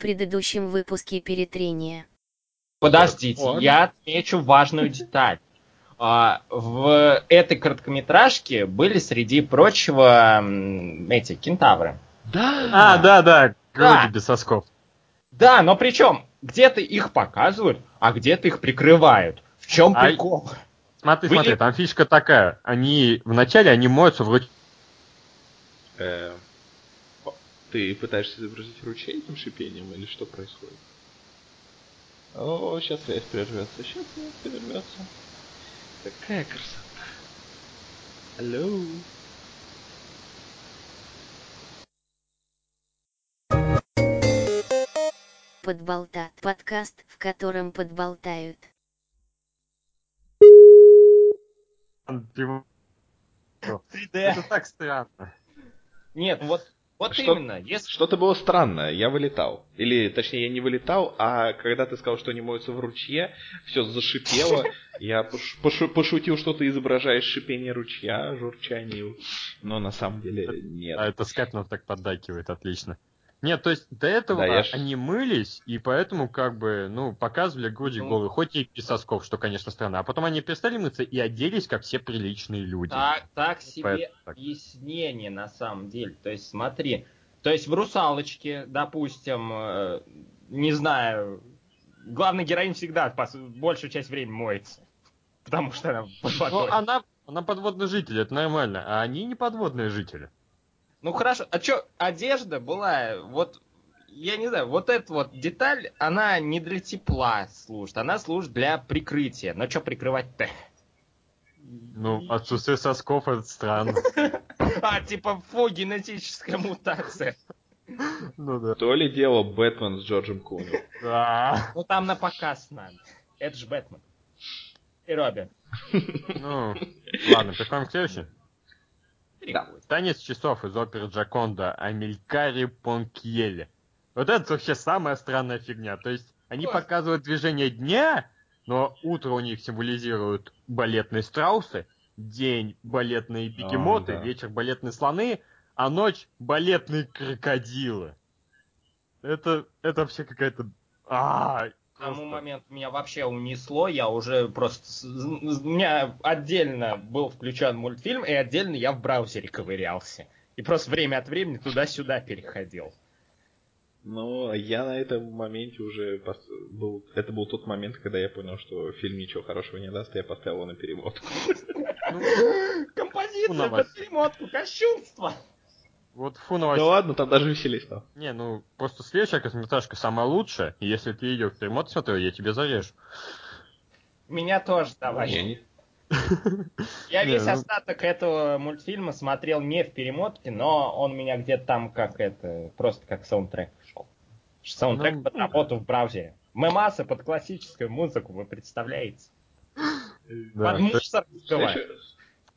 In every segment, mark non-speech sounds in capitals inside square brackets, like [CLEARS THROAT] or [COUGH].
предыдущем выпуске перетрения. Подождите, Вот. я отмечу важную деталь. А, в этой короткометражке были, среди прочего, эти кентавры. А, да, да, Да. без сосков. Да, но причем где-то их показывают, а где-то их прикрывают. В чем А- прикол? Смотри, Вы смотри, там фишка такая. Они вначале они моются в ручье. Э, Ты пытаешься изобразить ручей этим шипением или что происходит? О, сейчас связь прервется, сейчас связь прервется. Какая красота. Алло. Подболтат. Подкаст, в котором подболтают. Это так странно. Нет, вот, вот Что- именно. Если... Что-то было странное, я вылетал. Или, точнее, я не вылетал, а когда ты сказал, что они моются в ручье, все зашипело. [LAUGHS] Я пош- пошу- пошутил, что ты изображаешь шипение ручья, журчание. Но на самом деле нет. А это Скайпнов так поддакивает, отлично. Нет, то есть до этого Да, я ж- они мылись, и поэтому как бы, ну, показывали груди Ну. голые, хоть и без сосков, что, конечно, странно. А потом они перестали мыться и оделись, как все приличные люди. Так, так себе Поэтому так. объяснение на самом деле. То есть смотри, то есть в «Русалочке», допустим, э, не знаю, главный героинь всегда пос- большую часть времени моется. Потому что она под Ну, водой. она, она подводный житель, это нормально, а они не подводные жители. Ну хорошо, а чё, одежда была, вот, я не знаю, вот эта вот деталь, она не для тепла служит, она служит для прикрытия. Но что прикрывать-то? Ну, отсутствие сосков это странно. [LAUGHS] А, типа, фу, генетическая мутация. Ну да. То ли дело Бэтмен с Джорджем Клуни. Да. Ну там на показ надо. Это ж Бэтмен. И Робин. Ну, ладно, переходим к следующему. Да. Танец часов из оперы Джаконда Амелькари Понкьеле. Вот это вообще самая странная фигня. То есть они Ой. показывают движение дня, но утро у них символизирует балетные страусы, день балетные бегемоты, да. вечер балетные слоны, а ночь балетные крокодилы. Это, это вообще какая-то... А, тому моменту меня вообще унесло, я уже просто... У меня отдельно был включен мультфильм, и отдельно я в браузере ковырялся. И просто время от времени туда-сюда переходил. Но я на этом моменте уже пос- был... Это был тот момент, когда я понял, что фильм ничего хорошего не даст, и я поставил его на перевод. Ну, Композиция Ну, под перемотку, кощунство! Вот фу Да новостей. ладно, там даже веселее стало. Не, ну, просто следующая короткометражка самая лучшая, и если ты ее в перемотке смотрел, я тебе зарежу. Меня тоже давай. Не, не- [LAUGHS] Я Не, весь ну- остаток этого мультфильма смотрел не в перемотке, но он у меня где-то там как это, просто как саундтрек шел. Саундтрек Ну, под работу в браузере. Мемасы под классическую музыку, вы представляете? Да, под то- мусор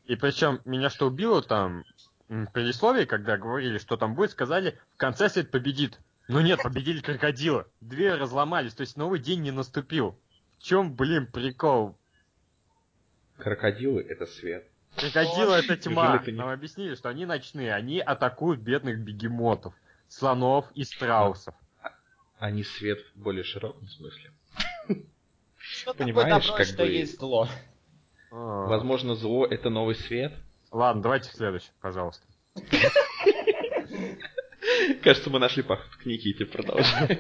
И причем меня что убило там, предисловии, когда говорили, что там будет, сказали, в конце свет победит. Ну нет, победили крокодилы. Две разломались, то есть новый день не наступил. В чем, блин, прикол? Крокодилы — это свет. Крокодилы это тьма. Неужели ты не- Нам объяснили, что они ночные, они атакуют бедных бегемотов, слонов и страусов. Они свет в более широком смысле. Что Понимаешь, такое добро, как что бы- есть зло? А. Возможно, зло — это новый свет. Ладно, давайте следующий, пожалуйста. Кажется, мы нашли поход к Никите, продолжаем.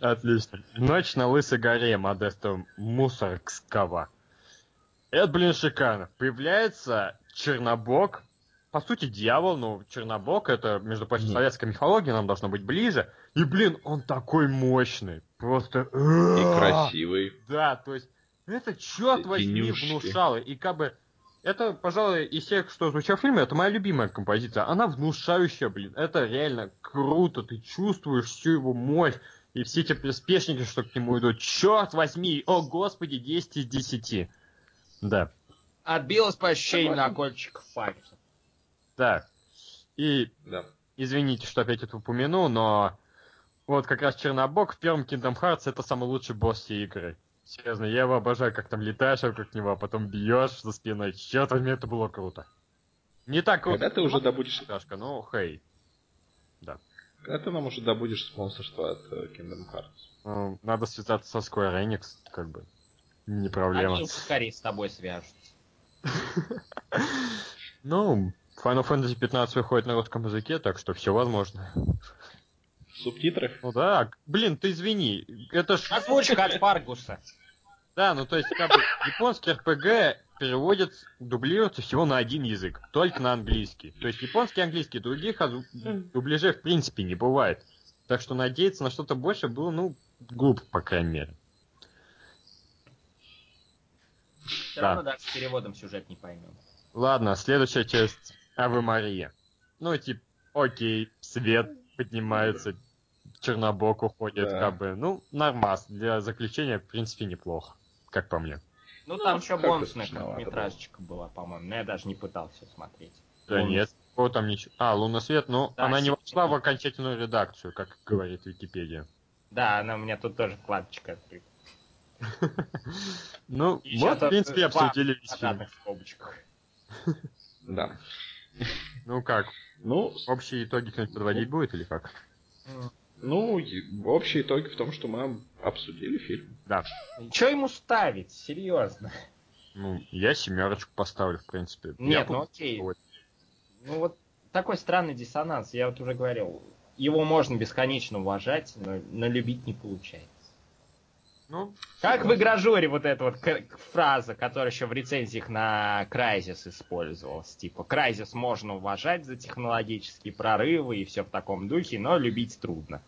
Отлично. Ночь на Лысой горе Модеста Мусоргского. Это, блин, шикарно. Появляется Чернобог. По сути, дьявол, но Чернобог это, между прочим, советская мифология, нам должно быть ближе. И, блин, он такой мощный. Просто... И красивый. Да, то есть, это, черт возьми, внушало. И как бы, это, пожалуй, из всех, что звучало в фильме, это моя любимая композиция. Она внушающая, блин. Это реально круто. Ты чувствуешь всю его мощь. И все эти приспешники, что к нему идут. Черт возьми! О, господи, 10 из 10. Да. Отбилось по ощущению Согласен. на кольчик пальца. Так. И Да. извините, что опять это упомяну, но вот как раз Чернобог в первом Kingdom Hearts это самый лучший босс всей игры. Серьезно, я его обожаю, как там летаешь вокруг него, а потом бьешь за спиной. Черт возьми, это было круто. Не так круто. Когда ты уже добудешь... Шашка, ну, хей. Когда ты нам уже добудешь спонсорство от э, Kingdom Hearts? Ну, надо связаться со Square Enix, как бы. Не проблема. Они скорее с тобой свяжутся. [LAUGHS] Ну, Final Fantasy 15 выходит на русском языке, так что все возможно. В субтитрах? Ну да, блин, ты извини, это ж... Озвучка от Фаргуса. Да, ну то есть как бы японский РПГ переводит, дублируется всего на один язык, только на английский. То есть японский и английский, других озв- дубляжей в принципе не бывает. Так что надеяться на что-то больше было, ну, глупо, по крайней мере. Все Да. равно даже с переводом сюжет не поймем. Ладно, следующая часть Авы Мария. Ну, типа, окей, свет поднимается, Чернобог уходит, Да. как бы, ну, нормас. Для заключения, в принципе, неплохо, как по мне. Ну, Ну, там еще бонусная метражечка была, по-моему. Но я даже не пытался смотреть. Да Бонус. нет, о, там ничего. А, Лунный свет, ну, Да, она не вошла в Ну, общие итоги общий итог в том, что мы обсудили фильм. Да. Че ему ставить? Серьезно. Ну, я семерочку поставлю, в принципе. Нет, Я ну окей. Ну вот такой странный диссонанс, я вот уже говорил. Его можно бесконечно уважать, но, но любить не получается. Ну, Как в игражуре вот эта вот фраза, которая еще в рецензиях на Crysis использовалась. Типа, Crysis можно уважать за технологические прорывы и все в таком духе, но любить трудно.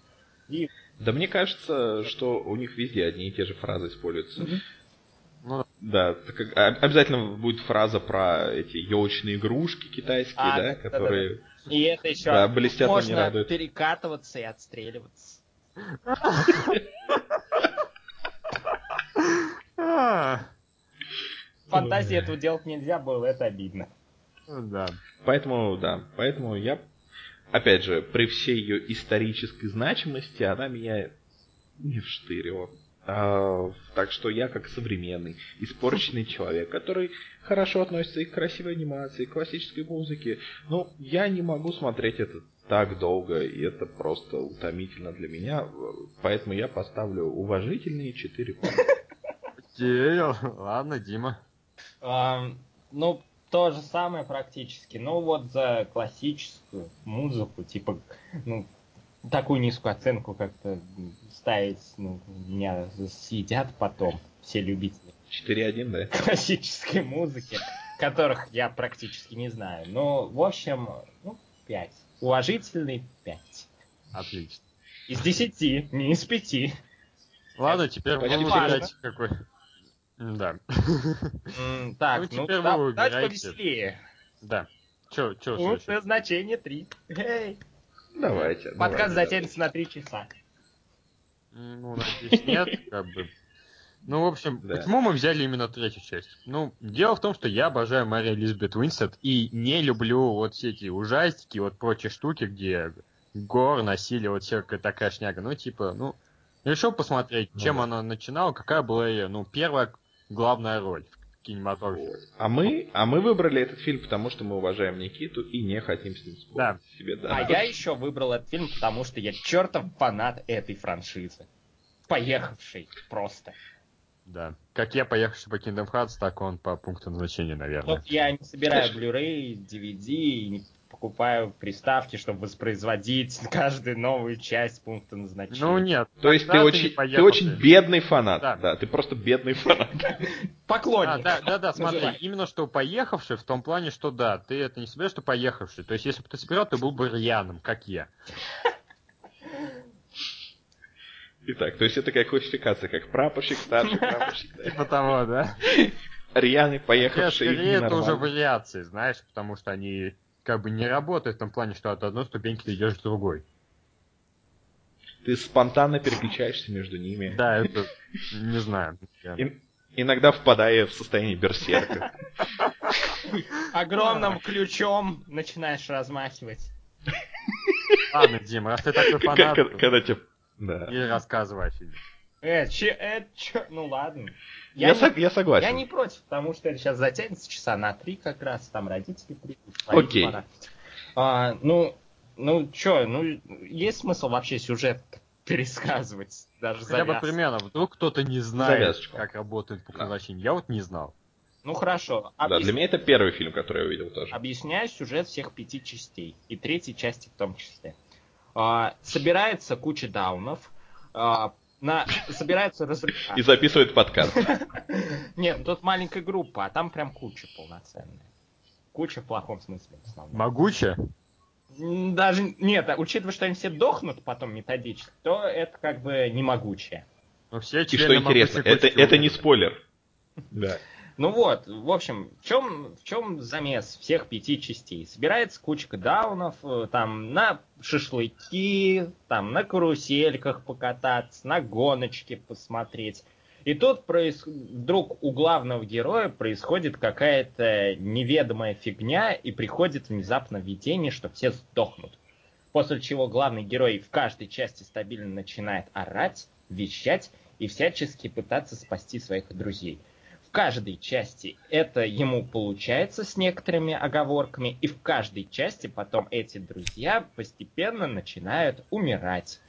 И Да мне кажется, что у них везде одни и те же фразы используются. ну, Да, так как а- обязательно будет фраза про эти елочные игрушки китайские, А, да, которые... И это еще Да, блестят, можно перекатываться и отстреливаться. [LAUGHS] а, фантазии этого делать нельзя было, это обидно. ну да. Поэтому, да, поэтому я, опять же, при всей ее исторической значимости, она меня не вштырила. А, так что я как современный, испорченный человек, который хорошо относится и к красивой анимации, и к классической музыке, ну, я не могу смотреть это так долго, и это просто утомительно для меня, поэтому я поставлю уважительные 4 балла. Окей, [LAUGHS] ладно, Дима. Ну, то же самое практически. Ну, вот за классическую музыку, типа, ну, такую низкую оценку как-то ставить, ну, меня съедят потом все любители 4-1, да? классической музыки, которых я практически не знаю. Ну, в общем, ну, 5. Уважительный 5. Отлично. Из 10, не из 5. Ладно, теперь важно. выбирайте какой. Да. М, Так, Ну, ну, теперь да- вы давайте выбирайте. повеселее. Да. Чё, чё Пункт назначения 3. Эй. Давайте. Подкаст затянется на 3 часа. Ну, надеюсь, нет, как бы. Ну, в общем, Да. почему мы взяли именно третью часть? Ну, дело в том, что я обожаю Мария Элизабет Уинстед и не люблю вот все эти ужастики, вот прочие штуки, где гор, насилие, вот всякая такая шняга. Ну, типа, ну, решил посмотреть, Ну чем да. она начинала, какая была ее, ну, первая главная роль в кинематографе. А мы, а мы выбрали этот фильм, потому что мы уважаем Никиту и не хотим с ним спорить. Да. Себе, да. А я еще выбрал этот фильм, потому что я чертов фанат этой франшизы. Поехавший просто. Да. Как я поехавший по Kingdom Hearts, так он по пункту назначения, наверное. Вот я не собираю Blu-ray, DVD покупаю приставки, чтобы воспроизводить [LAUGHS] каждую новую часть пункта назначения. Ну, нет. То есть ты тогда очень, ты очень бедный фанат. Да. Да. ты просто бедный фанат. [LAUGHS] Поклонник. А, да, да, да, смотри, Называй. именно что поехавший в том плане, что да, ты это не собираешь, что поехавший. То есть, если бы ты собирал, ты был бы рьяным, как я. Итак, то есть это такая классификация, как прапорщик, старший [LAUGHS] прапорщик. Типа того, да? Рьяный, поехавший, скорее, это уже вариации, знаешь, потому что они как бы не работают в том плане, что от одной ступеньки ты идешь к другой. Ты спонтанно переключаешься между ними. Да, это не знаю. иногда впадая в состояние берсерка. Огромным ключом начинаешь размахивать. Ладно, Дим, раз ты такой фанат, Когда когда тебе... Да. и рассказывай о фильме. Э, че, э, че, ну ладно. Я, не- сог- я согласен. Я не против, потому что это сейчас затянется часа на три как раз, там родители придут. Окей. пора. А, ну, Ну, чё, ну, есть смысл вообще сюжет пересказывать? Даже Хотя бы завязку? примерно, вдруг кто-то не знает, Завязочку. как работает пункт Да. назначения. Я вот не знал. Ну, хорошо. Да, Объяс- для меня это первый фильм, который я увидел тоже. Объясняю сюжет всех пяти частей. И третьей части в том числе. А, собирается куча даунов. а, на, собираются развлекаться. И записывает подкаст. [LAUGHS] Нет, тут маленькая группа, а там прям куча полноценная. Куча в плохом смысле в основном. Даже нет, а учитывая, что они все дохнут потом методически, то это как бы не могучее. Ну, все И что интересно, это, это не спойлер. [LAUGHS] Да. Ну вот, в общем, в чем, в чем замес всех пяти частей? Собирается кучка даунов, э, там на шашлыки, там на карусельках покататься, на гоночки посмотреть. И тут проис... вдруг у главного героя происходит какая-то неведомая фигня, и приходит внезапно видение, что все сдохнут. После чего главный герой в каждой части стабильно начинает орать, вещать и всячески пытаться спасти своих друзей. В каждой части это ему получается с некоторыми оговорками, и в каждой части потом эти друзья постепенно начинают умирать.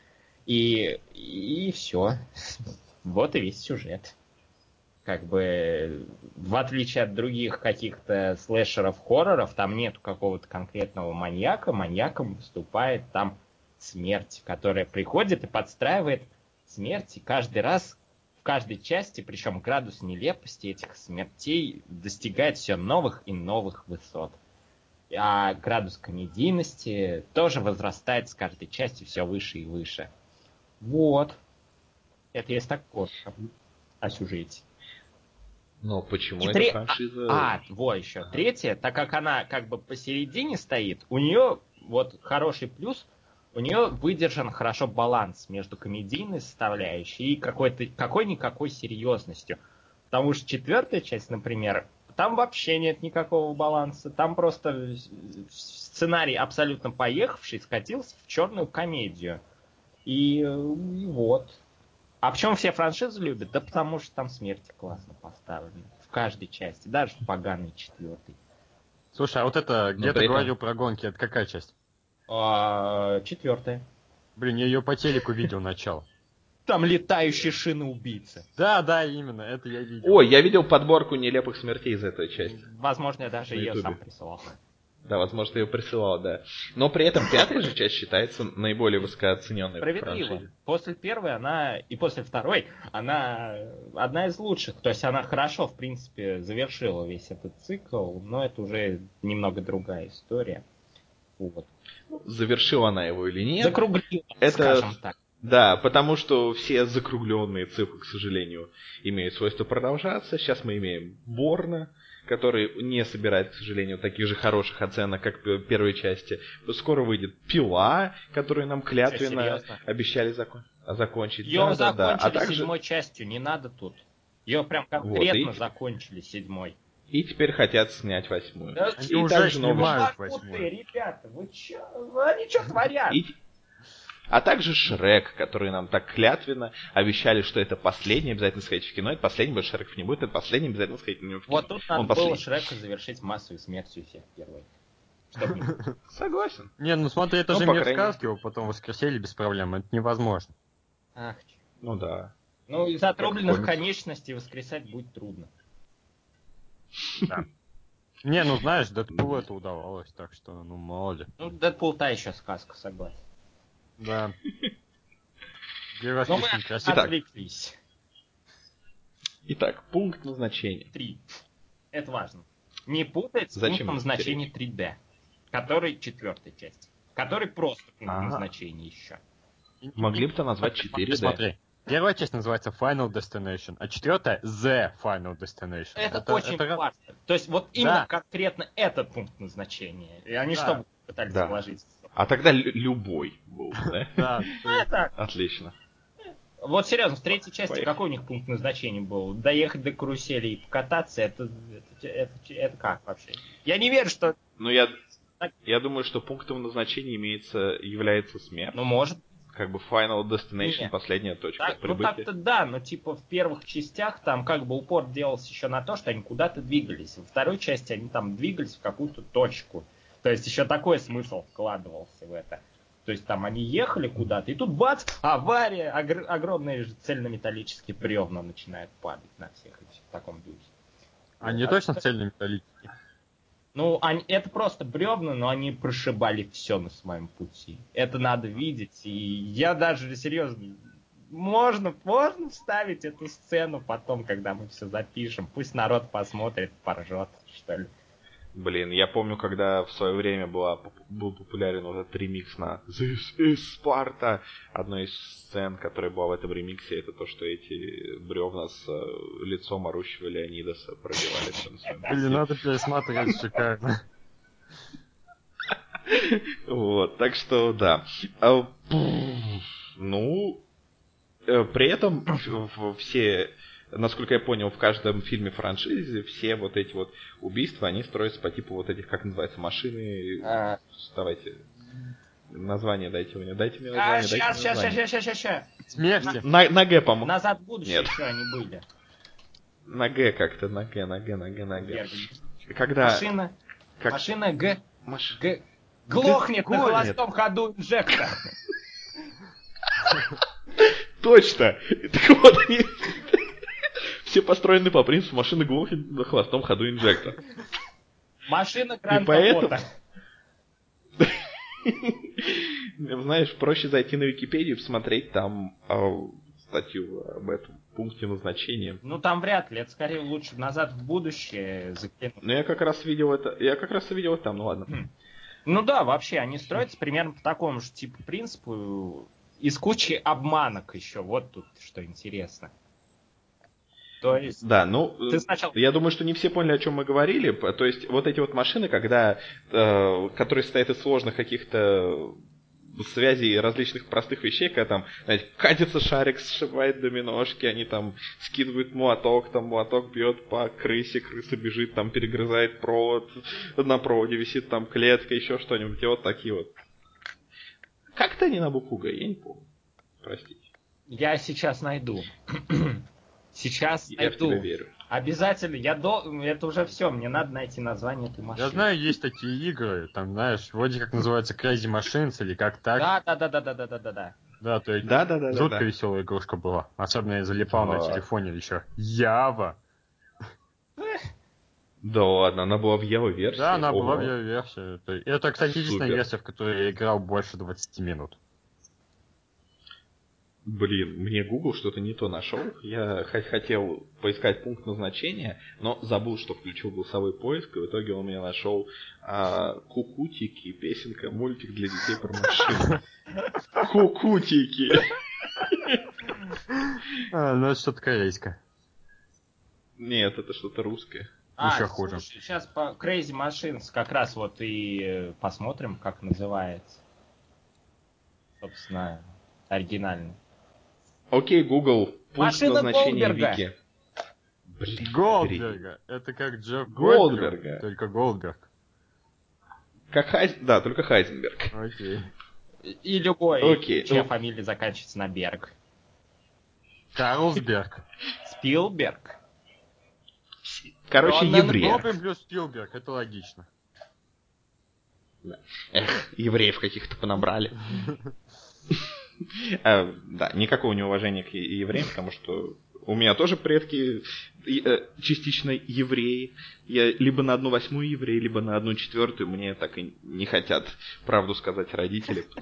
И, и все. Вот и весь сюжет. Как бы, в отличие от других каких-то слэшеров-хорроров, там нету какого-то конкретного маньяка. Маньяком выступает там смерть, которая приходит и подстраивает смерти каждый раз в каждой части, причем градус нелепости этих смертей достигает все новых и новых высот. А градус комедийности тоже возрастает с каждой части все выше и выше. Вот. Это есть так коротко о сюжете. Но почему И эта тре- франшиза... А, во еще. Ага. Третья, так как она как бы посередине стоит, у нее вот хороший плюс, у нее выдержан хорошо баланс между комедийной составляющей и какой-то какой-никакой серьезностью. Потому что четвертая часть, например, там вообще нет никакого баланса. Там просто сценарий абсолютно поехавший скатился в черную комедию. И, и вот. А почему все франшизы любят? Да потому что там смерти классно поставлены. В каждой части, даже в поганой четвертой. Слушай, а вот это, где Но ты этом- говорил про гонки, это какая часть? А, четвертая. Блин, я ее по телеку видел начало. Там летающие шины убийцы. Да, да, именно, это я видел. Ой, я видел подборку нелепых смертей из этой части. Возможно, я даже ее сам присылал. Да, возможно, ты ее присылал, да. Но при этом пятая же часть считается наиболее высокооцененной Справедливо. После первой она и после второй она одна из лучших. То есть она хорошо, в принципе, завершила весь этот цикл, но это уже немного другая история. Вот. Завершила она его или нет? Закруглила, это- скажем так. Да, потому что все закругленные цифры, к сожалению, имеют свойство продолжаться. Сейчас мы имеем Борна, который не собирает, к сожалению, таких же хороших оценок, как в первой части. Скоро выйдет Пила, которую нам клятвенно обещали закон- закончить. Ее Да, да, да. закончили А также седьмой частью, не надо тут. Ее прям конкретно и- закончили седьмой. И теперь хотят снять восьмую. Да и уже также новый- снимают Бакуты, восьмой. ребята, вы чё? Они что творят? И- А также Шрек, который нам так клятвенно обещали, что это последний, обязательно сходить в кино. Это последний, больше Шреков не будет, это последний, обязательно сходить в кино. Вот тут надо Он было последний. Шрека завершить массовой смертью всех первой. Чтоб не- [LAUGHS] Согласен. Не, ну смотри, это Ну, же мир крайней сказки, его потом воскресили без проблем, это невозможно. Ах, чё. Ну да. Ну, из отрубленных конечностей воскресать будет трудно. Не, ну знаешь, Дэдпулу это удавалось, так что, ну мало ли. Ну, Дэдпул та еще сказка, согласен. Да. Герой Но мы красивый. Итак. отвлеклись. Итак, пункт назначения. Три. Это важно. Не путать с Зачем пунктом значения 3D, который четвертая часть. Который просто пункт Ага. назначения еще. Могли бы-то назвать 4D. Смотри, первая часть называется Final Destination, а четвертая The Final Destination. Это, очень это- важно. То есть вот именно Да. конкретно этот пункт назначения. И они Да. что пытались Да. вложить? А тогда лю- любой был, да? [LAUGHS] Да, это Отлично. Вот серьезно, в третьей части Поехали. какой у них пункт назначения был? Доехать до карусели и покататься, это, это, это, это как вообще? Я не верю, что... Ну, я, я думаю, что пунктом назначения имеется, является смерть. Ну, может. Как бы Final Destination, Не. последняя точка Так, ну, прибытия. так-то да, но типа в первых частях там как бы упор делался еще на то, что они куда-то двигались. Во второй части они там двигались в какую-то точку. То есть еще такой смысл вкладывался в это. То есть там они ехали куда-то, и тут бац, авария, огр- огромные же цельнометаллические бревна начинают падать на всех и всё в таком духе. Они А точно это- цельнометаллические? Ну, они, это просто бревна, но они прошибали все на своем пути. Это надо видеть. И я даже серьезно, можно, можно вставить эту сцену потом, когда мы все запишем. Пусть народ посмотрит, поржет, что ли. Блин, я помню, когда в свое время была, был популярен вот этот ремикс на This is Sparta. Одной из сцен, которая была в этом ремиксе, это то, что эти бревна с э, лицом орущего Леонидаса пробивали своем пути. Блин, надо пересматривать, шикарно. Вот, так что да. А, Ну, э, при этом все, насколько я понял, в каждом фильме франшизе все вот эти вот убийства, они строятся по типу вот этих, как называется, машины. А, Давайте. Название дайте мне, дайте мне а, название, дайте сейчас, мне сейчас, название. сейчас, сейчас, сейчас. Смерти. На, на Г, по-моему. Назад в будущее Нет. еще они были. На Г как-то, на Г, на Г, на Г, на Г. Когда... Машина, как- машина Г, Маш- Г, глохнет на Глохнет. холостом ходу инжектор. [LAUGHS] Точно! Так вот, они... Все построены по принципу машины глохнет на холостом ходу инжектор. Машина кран поэтому- капота. [LAUGHS] Знаешь, проще зайти на Википедию и посмотреть там а, статью об этом пункте назначения. Ну там вряд ли, это скорее лучше назад в будущее закинуть. Но я как раз видел это. Я как раз видел это там, ну ладно. Ну да, вообще, они строятся примерно по такому же типу принципу, из кучи обманок еще, вот тут что интересно. То есть, Да, ну, ты сначала... я думаю, что не все поняли, о чем мы говорили. То есть, вот эти вот машины, когда, э, которые состоят из сложных каких-то связей различных простых вещей, когда там, знаете, катится шарик, сшибает доминошки, они там скидывают молоток, там молоток бьет по крысе, крыса бежит, там перегрызает провод, на проводе висит там клетка, еще что-нибудь, и вот такие вот. Как-то они на букву Г, я не помню. Простите. Я сейчас найду. Сейчас Я в тебя найду. верю. Обязательно, я до... Это уже все, мне надо найти название этой машины. Я знаю, есть такие игры, там, знаешь, вроде как называется Crazy Machines или как так. Да, да, да, да, да, да, да, да, да. Да, то есть Да, да, да, да. жутко да. веселая игрушка была. Особенно я залипал на Да. телефоне еще. Ява. Да ладно, она была в Java версии. Да, она была в ее версии. Это, кстати, единственная версия, в которой я играл больше 20 минут. Блин, мне Google что-то не то нашел. Я хотел поискать пункт назначения, но забыл, что включил голосовой поиск, и в итоге он меня нашел а, Кукутики, песенка, мультик для детей про машины. Кукутики. [LAUGHS] А, ну это что-то корейское. Нет, это что-то русское. Еще хуже. Сейчас по Crazy Machines как раз вот и э, посмотрим, как называется. Собственно, оригинальный. Окей, Google, пункт Машина назначения Голдберга. Вики. Блин. Голдберга. Это как Джефф Голдберга. Голдберг, только Голдберг. Как Хайз... Да, только Хайзенберг. Окей. И- любой, Окей, чья ну. фамилия заканчивается на Берг. Карлсберг. Спилберг. Короче, еврей. Робин плюс Спилберг, это логично. Эх, евреев каких-то понабрали. [LAUGHS] А, [LAUGHS] Да, никакого неуважения к евреям, потому что у меня тоже предки э, частично евреи. Я либо на одну восьмую еврей, либо на одну четвертую. Мне так и не хотят правду сказать родители. [LAUGHS]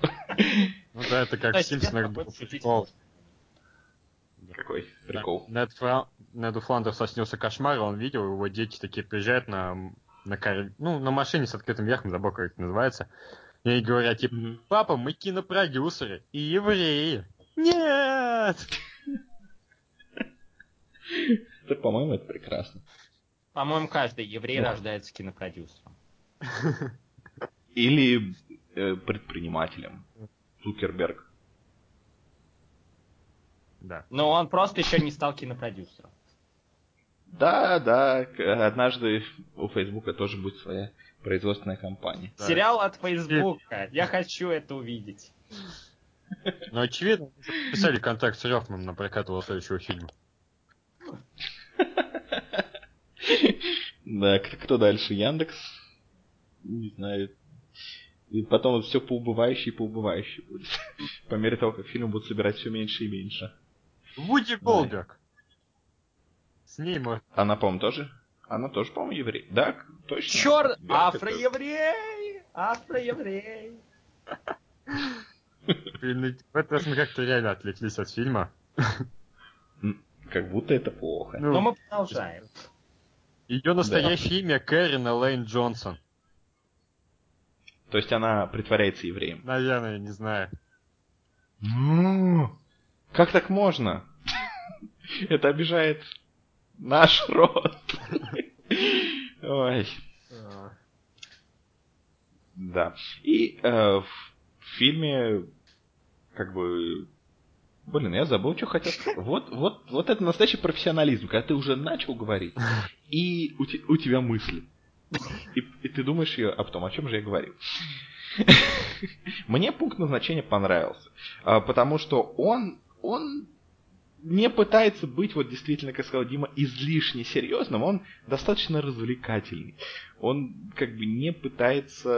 Ну да, это как в Симпсонах был прикол. Какой прикол. Неду Фландерсу снился кошмар, и он видел, его дети такие приезжают на, на, ну, на машине с открытым верхом, забыл, как это называется. И говорят, типа, папа, мы кинопродюсеры и евреи. Нет! Это, по-моему, это прекрасно. По-моему, каждый еврей Да. рождается кинопродюсером. Или э, предпринимателем. Цукерберг. Да. Но он просто еще не стал кинопродюсером. Да, да, однажды у Фейсбука тоже будет своя производственная компания. Да. Сериал от Фейсбука. Я хочу это увидеть. Но очевидно, писали контракт с Рёфманом на прокат его следующего фильма. [LAUGHS] Да, кто дальше? Яндекс? Не знаю. И потом все поубывающее и поубывающее будет. [LAUGHS] По мере того, как фильм будут собирать все меньше и меньше. Вуди Голдберг. С ней может... Она, по-моему, тоже? Она тоже, по-моему, еврей. Да, точно. Черт! Афроеврей! Афроеврей! Блин, ну, в этот раз мы как-то реально отвлеклись от фильма. Как будто это плохо. Но Ну, мы продолжаем. ее настоящее имя Кэрин Элейн Джонсон. То есть она притворяется евреем. Наверное, не знаю. Ну, Как так можно? [LAUGHS] Это обижает наш род. Ой, да. И э, в фильме, как бы, блин, я забыл, что хотел. Вот, вот, вот это настоящий профессионализм, когда ты уже начал говорить, и у, у тебя мысли. И, и ты думаешь ее, а потом, о чем же я говорил? Мне пункт назначения понравился, а, потому что он, он не пытается быть, вот действительно, как сказал Дима, излишне серьезным, он достаточно развлекательный. Он как бы не пытается,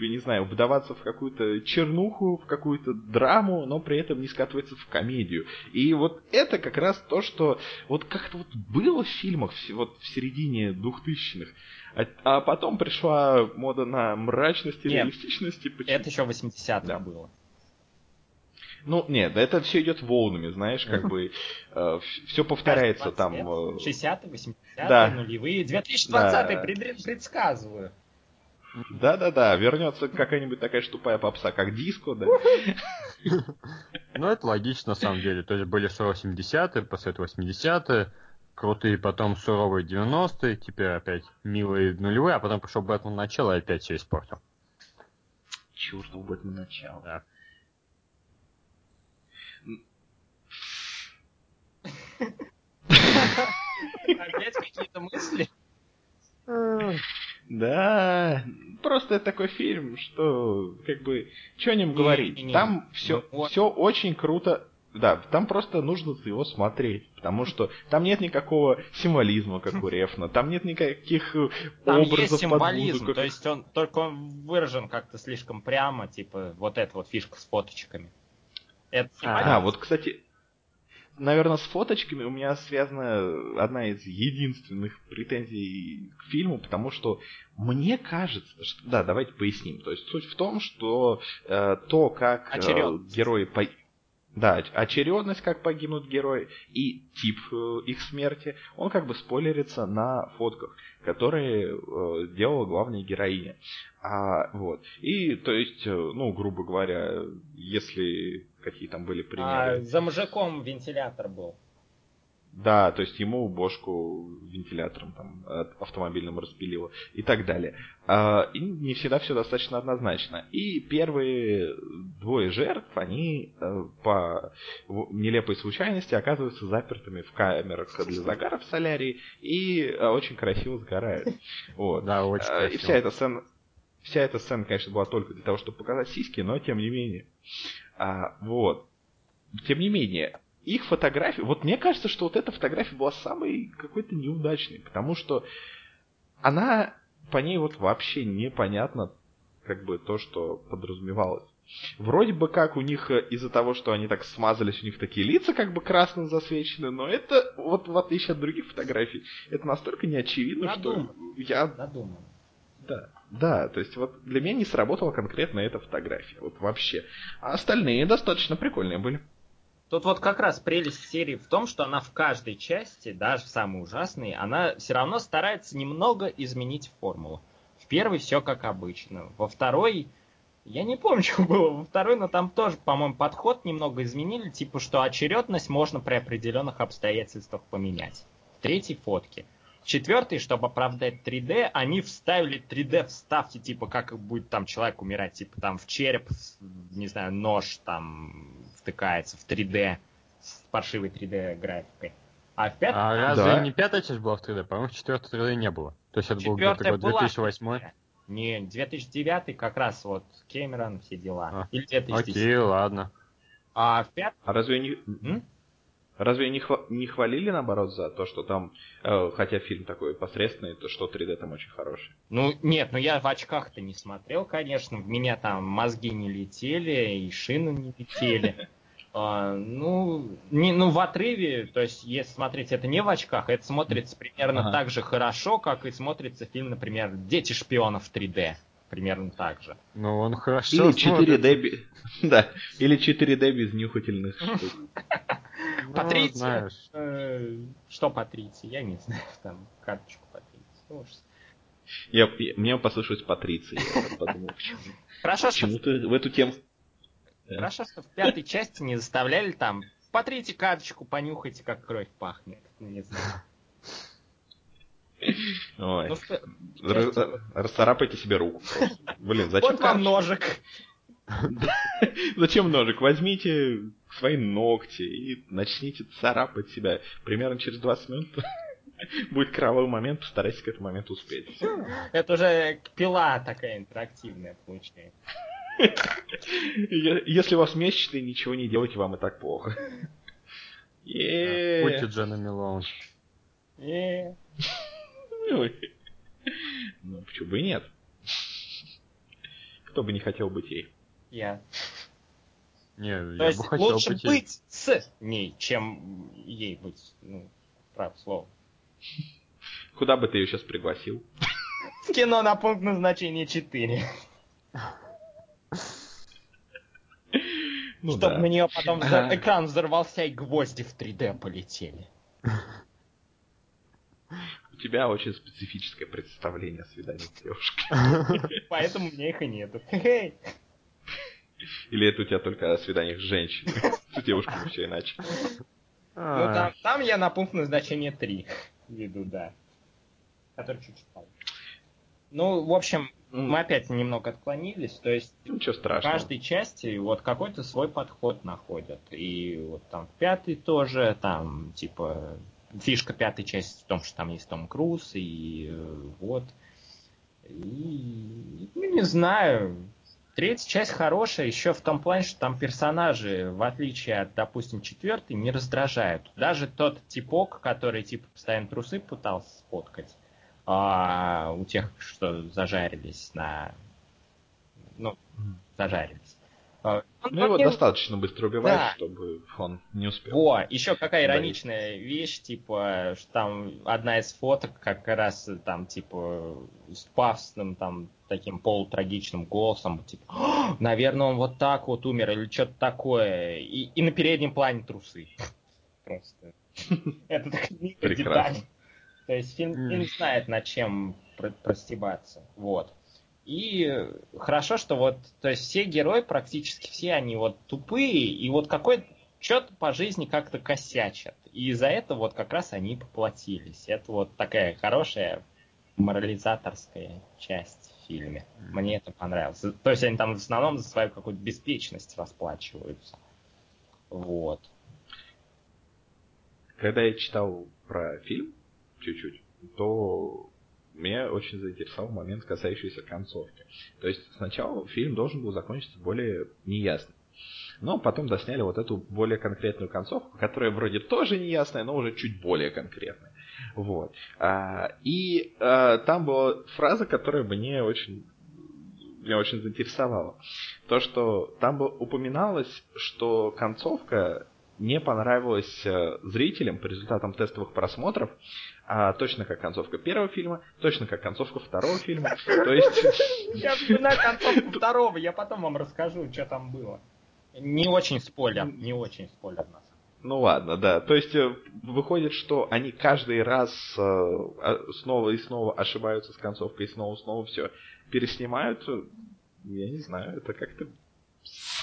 я не знаю, вдаваться в какую-то чернуху, в какую-то драму, но при этом не скатывается в комедию. И вот это как раз то, что вот как-то вот было в фильмах вот в середине двухтысячных, а, а потом пришла мода на мрачность и реалистичность. и почему- Это еще 80-х Да. было. Ну, нет, это все идет волнами, знаешь, как бы все повторяется там. э, 60-е, 80-е, Да. нулевые, 2020-е, Да. пред- предсказываю. Да-да-да, вернется какая-нибудь такая ж тупая попса, как диско, да. Ну, это логично, на самом деле. То есть были суровые 70-е, после этого 80-е, крутые потом суровые 90-е, теперь опять милые нулевые, а потом пришел Бэтмен начало и опять все испортил. Чертов Бэтмен начало. Да. Опять какие-то мысли? Да, просто это такой фильм, что, как бы, что о нем Не, говорить. не, не. Там все, Ну, вот. все очень круто. Да, там просто нужно его смотреть, потому что там нет никакого символизма, как у Рефна, там нет никаких э, Там образов есть под символизм, музыку, то есть он только он выражен как-то слишком прямо, типа вот эта вот фишка с фоточками. Это символизм. А, вот, кстати, наверное, с фоточками у меня связана одна из единственных претензий к фильму, потому что мне кажется, что... Да, давайте поясним. То есть суть в том, что э, то, как э, герои... по- Да, оч- очередность, как погибнут герои, и тип э, их смерти, он как бы спойлерится на фотках, которые э, делала главная героиня. А, вот. И, то есть, э, ну, грубо говоря, если какие там были примеры. А, за мужиком вентилятор был. Да, то есть ему бошку вентилятором там автомобильным распилило и так далее. А, и не всегда все достаточно однозначно. И первые двое жертв, они э, по нелепой случайности оказываются запертыми в камерах для загара в солярии и э, очень красиво сгорают. [LAUGHS] Вот. Да, очень А, И красиво. вся эта сцена, вся эта сцена, конечно, была только для того, чтобы показать сиськи, но тем не менее. А, вот. Тем не менее, их фотография, вот мне кажется, что вот эта фотография была самой какой-то неудачной, потому что она, по ней вот вообще непонятно, как бы то, что подразумевалось. Вроде бы как у них э, из-за того, что они так смазались, у них такие лица как бы красным засвечены, но это, вот в отличие от других фотографий, это настолько неочевидно, что Надумано. я Надумано. да, да, то есть вот для меня не сработала конкретно эта фотография, вот вообще. А остальные достаточно прикольные были. Тут вот как раз прелесть серии в том, что она в каждой части, даже в самой ужасной, она все равно старается немного изменить формулу. В первой все как обычно. Во второй, я не помню, [LAUGHS] что было во второй, но там тоже, по-моему, подход немного изменили, типа, что очередность можно при определенных обстоятельствах поменять. В третьей фотке. В четвертой, чтобы оправдать 3D, они вставили 3D вставки, типа, как будет там человек умирать, типа, там в череп, не знаю, нож там втыкается в 3D с паршивой 3D графикой. А в пятой... А разве Да. не пятая часть была в 3D? По-моему, в четвертой 3D не было. То есть это был где-то Четвертая год была. 2008. Не, 2009 как раз вот Кэмерон, все дела. А. Или 2010. Окей, ладно. А в пятой... А разве они, М? Разве не, хва- не хвалили, наоборот, за то, что там, э, хотя фильм такой посредственный, то что 3D там очень хороший? Ну, нет, ну я в очках-то не смотрел, конечно. В меня там мозги не летели, и шины не летели. [LAUGHS] А, ну, не, ну, в отрыве, то есть, если смотреть это не в очках, это смотрится примерно Ага. так же хорошо, как и смотрится фильм, например, «Дети шпионов 3D». Примерно так же. Ну, он хорошо Или смотрится. 4D, би- [LAUGHS] да, или 4D без нюхательных штук. [LAUGHS] Ну, знаешь. Э, Что потрите? Я не знаю, [LAUGHS] там, карточку потрите. Ну. Я, я- мне послышалось Патриция, я подумал, [LAUGHS] почему, Хорошо, что почему ты в эту тему... Да. Хорошо, что в пятой части не заставляли там Потрите карточку, понюхайте, как кровь пахнет. Ну, Не знаю. Ой, Ну, ра- ра- расцарапайте себе руку. Блин, зачем вот вам карточка? ножик. [LAUGHS] Зачем ножик? Возьмите свои ногти и начните царапать себя. Примерно через 20 минут [LAUGHS] будет кровавый момент, постарайтесь к этому моменту успеть. Это уже пила такая интерактивная получается. [LAUGHS] Если у вас месячные, ничего не делайте, вам и так плохо. Е. Будьте Джена Милоун. Ну, почему бы и нет? Кто бы не хотел быть ей? Я. Не, То я есть бы хотел лучше быть... быть с ней, чем ей быть. Ну, прав слово. Куда бы ты ее сейчас пригласил? В кино на пункт назначения 4. Ну Чтобы да. на нее потом взор- экран взорвался и гвозди в 3D полетели. У тебя очень специфическое представление о свидании с девушкой. Поэтому у меня их и нету. Хе-хей. Или это у тебя только о свиданиях с женщинами? [LAUGHS] С девушками все иначе. Ну, А, там, там я на пункт назначения 3 веду, да. Который чуть-чуть получше. Ну, в общем, мы опять немного отклонились. То есть Ну, Ничего в страшного. каждой части вот какой-то свой подход находят. И вот там в пятой тоже, там, типа, фишка пятой части в том, что там есть Том Круз, и э, вот. И, ну, не знаю. Третья часть хорошая еще в том плане, что там персонажи, в отличие от, допустим, четвертой, не раздражают. Даже тот типок, который, типа, постоянно трусы пытался сфоткать, а, у тех, что зажарились на... Ну, зажарились. А, он- Ну, его не- достаточно быстро убиваешь, Да. чтобы он не успел. Во, еще какая ироничная вещь, типа, что там одна из фоток как раз там, типа, с пафосным, там, таким полутрагичным голосом, типа, «А, наверное, он вот так вот умер, или что-то такое, и, и на переднем плане трусы. [LAUGHS] Просто. [LAUGHS] Это так деталь. То есть фильм, фильм знает, над чем про- простебаться. Вот. И хорошо, что вот, то есть все герои, практически все, они вот тупые, и вот какой что-то по жизни как-то косячат. И из-за этого вот как раз они и поплатились. Это вот такая хорошая морализаторская часть в фильме. Мне это понравилось. То есть они там в основном за свою какую-то беспечность расплачиваются. Вот. Когда я читал про фильм чуть-чуть, то меня очень заинтересовал момент, касающийся концовки. То есть сначала фильм должен был закончиться более неясно. Но потом досняли вот эту более конкретную концовку, которая вроде тоже неясная, но уже чуть более конкретная. Вот. А, и а, там была фраза, которая мне очень меня очень заинтересовала. То, что там упоминалось, что концовка не понравилась э, зрителям по результатам тестовых просмотров, а точно как концовка первого фильма, точно как концовка второго фильма. [LAUGHS] То есть, Я вспоминаю концовку второго, я потом вам расскажу, что там было. Не очень спойлер, не очень спойлер нас. ну ладно, да. То есть э, выходит, что они каждый раз э, а- снова и снова ошибаются с концовкой, и снова и снова все переснимают. Я не знаю, это как-то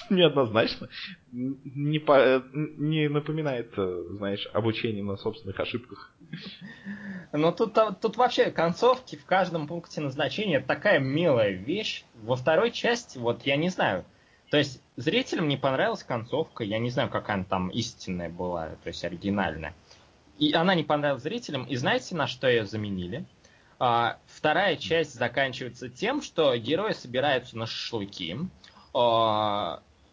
неоднозначно. Не, по- э, не напоминает, э, знаешь, обучение на собственных ошибках. Но тут, а, тут вообще концовки в каждом пункте назначения такая милая вещь. Во второй части, вот я не знаю. То есть зрителям не понравилась концовка, я не знаю, какая она там истинная была, то есть оригинальная. И она не понравилась зрителям, и знаете, на что ее заменили? А, вторая часть заканчивается тем, что герои собираются на шашлыки,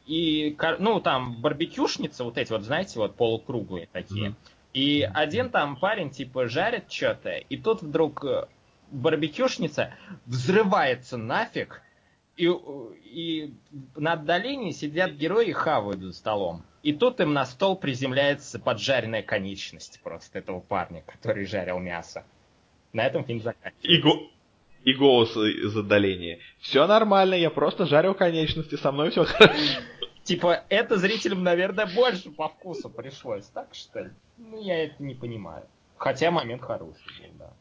и, ко- ну, там, барбекюшницы, вот эти вот, знаете, вот полукруглые такие. Мгм. И один там парень, типа, жарит что-то, и тут вдруг э, барбекюшница взрывается нафиг, и, и на отдалении сидят герои и хавают за столом. И тут им на стол приземляется поджаренная конечность просто этого парня, который жарил мясо. На этом фильм И, заканчивается. го- и голос из отдаления. Все нормально, я просто жарил конечности, со мной все хорошо. Типа, это зрителям, наверное, больше по вкусу пришлось, так что ли? Ну, я это не понимаю. Хотя момент хороший был, да.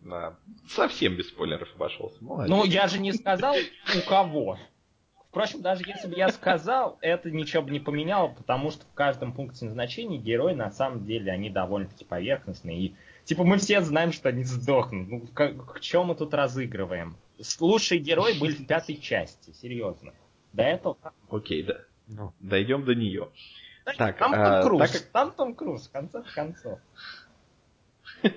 Да, совсем без спойлеров обошелся. Молодец. Ну, я же не сказал, у кого. Впрочем, даже если бы я сказал, это ничего бы не поменяло, потому что в каждом пункте назначения герои, на самом деле, они довольно-таки поверхностные. И, типа, мы все знаем, что они сдохнут. Ну, к, к чему мы тут разыгрываем? Лучшие герои были в пятой части, серьезно. До этого... Окей, да. Ну, Дойдем до нее. Так, там а, Том Круз, так как- там Том Круз, в конце концов. [LAUGHS]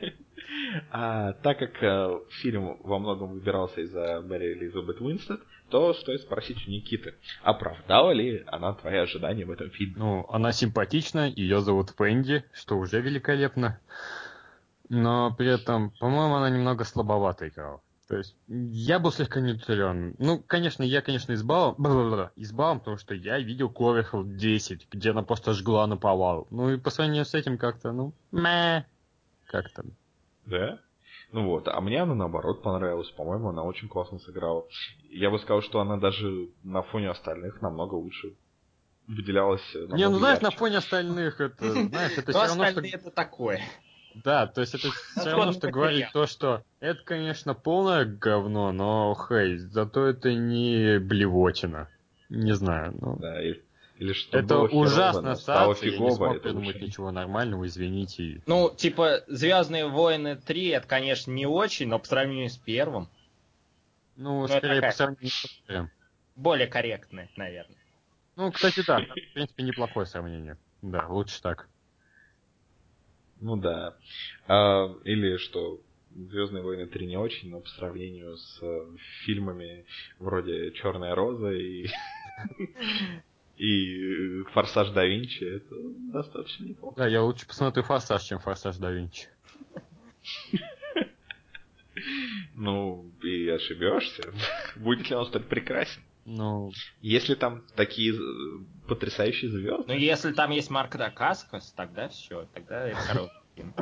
А, так как э, фильм во многом выбирался из-за Мэри Элизабет Уинстед, то стоит спросить у Никиты, оправдала ли она твои ожидания в этом фильме? ну, она симпатична, ее зовут Пенди, что уже великолепно. Но при этом, по-моему, она немного слабовато играла. То есть, я был слегка не удивлен. Ну, конечно, я, конечно, избавом, бла-бла-бла, избавом, потому что я видел Кловерхилд 10, где она просто жгла на повал. Ну, и по сравнению с этим как-то, ну, мэ, как-то. Да? Ну вот, а мне она наоборот понравилась. По-моему, она очень классно сыграла. Я бы сказал, что она даже на фоне остальных намного лучше выделялась. Не, ну знаешь, на ярче. фоне остальных, это, знаешь, это [LAUGHS] Но все равно, что... остальные это такое. Да, то есть это все равно, что говорить то, что это, конечно, полное говно, но, хей, зато это не блевотина. Не знаю, ну... Да, или, что Это было ужасно но стало ссаться, я не фигово, смог придумать ничего нормального, извините. Ну, типа, Звездные войны 3, это, конечно, не очень, но по сравнению с первым, Ну, это скорее такая- по сравнению с первым. более корректные, наверное. Ну, кстати, да, в принципе, неплохое сравнение. Да, лучше так. Ну да. А, или что Звездные войны 3 не очень, но по сравнению с э, фильмами вроде Черная роза и [LAUGHS] и э, Форсаж да Винчи, это достаточно неплохо. Да, я лучше посмотрю «Форсаж», чем «Форсаж да Винчи». [LAUGHS] Ну, и ошибешься. [LAUGHS] Будет ли он столь прекрасен? Ну, Если там такие потрясающие звезды. Ну, если там есть Марк Дакаскас, тогда все, тогда это хороший фильм.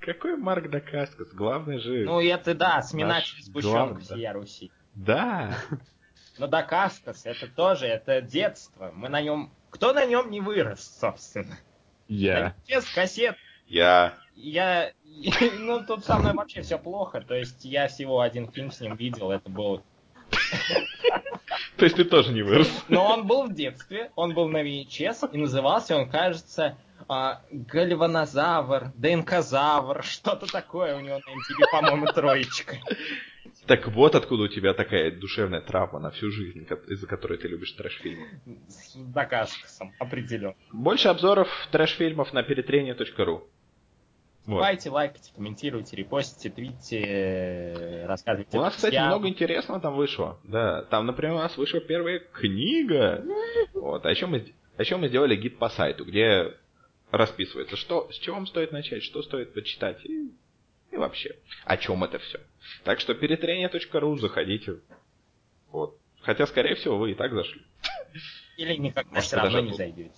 Какой Марк Дакаскас? Главное же... Ну, это да, сминатель сгущенка главный, всея Руси. Да. Но Дакаскас, это тоже, это детство. Мы на нем... Кто на нем не вырос, собственно? я. Без кассет. Я... Я... [LAUGHS] Ну, тут со мной вообще все плохо. То есть я всего один фильм с ним видел. Это был... [LAUGHS] То есть ты тоже не вырос? Но он был в детстве. Он был на VHS. И назывался он, кажется, а, Гальванозавр, ДНКзавр. Что-то такое у него на MTV, по-моему, троечка. Так вот откуда у тебя такая душевная травма на всю жизнь, из-за которой ты любишь трэш-фильмы. С Дакаскасом, определенно. Больше обзоров трэш-фильмов на перетрение.ру. Вот. Лайкайте, комментируйте, репостите, твитите, э, рассказывайте. У нас, кстати, много интересного там вышло. Да, там, например, у нас вышла первая книга. Вот, а еще мы, а еще мы сделали гид по сайту, где расписывается, что, с чего вам стоит начать, что стоит почитать и, и вообще, о чем это все. Так что перетрение.ру заходите. Вот. Хотя, скорее всего, вы и так зашли. Или никогда Может, все равно не зайдете.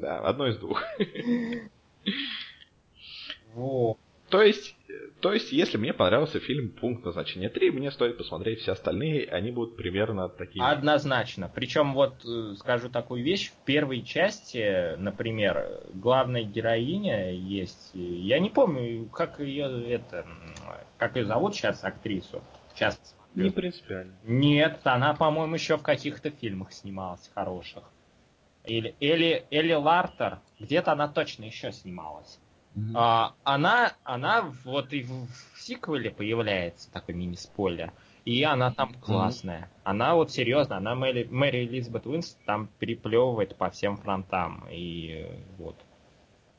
Да, одно из двух. [LAUGHS] Во. То есть, то есть, если мне понравился фильм «Пункт назначения 3», мне стоит посмотреть все остальные, они будут примерно такими. Однозначно. Причем вот э, скажу такую вещь. В первой части, например, главная героиня есть. Я не помню, как ее это, как ее зовут сейчас актрису. Сейчас. Не принципиально. Нет, она, по-моему, еще в каких-то фильмах снималась хороших. Или Элли, Эли Лартер, где-то она точно еще снималась. А, она, она вот и в, в сиквеле появляется такой мини-спойлер. И она там классная. Она вот серьезно, она Мэри, Мэри Элизабет Уинстед переплевывает по всем фронтам. И вот.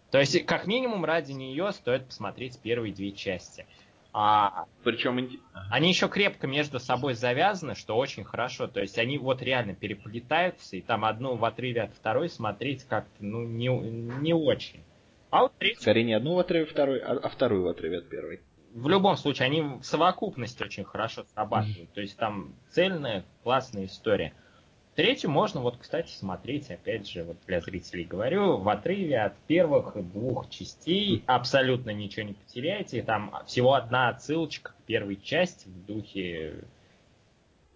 То есть, как минимум, ради нее стоит посмотреть первые две части. А Причем... они еще крепко между собой завязаны, что очень хорошо. То есть они вот реально переплетаются, и там одну в отрыве от второй смотреть как-то, ну, не, не очень. А вот третью, Скорее не одну в отрыве второй, а, а вторую в отрыве от первой. в любом случае, они в совокупности очень хорошо срабатывают. То есть там цельная, классная история. Третью можно, вот, кстати, смотреть, опять же, вот для зрителей говорю, в отрыве от первых двух частей абсолютно ничего не потеряете. Там всего одна отсылочка к первой части в духе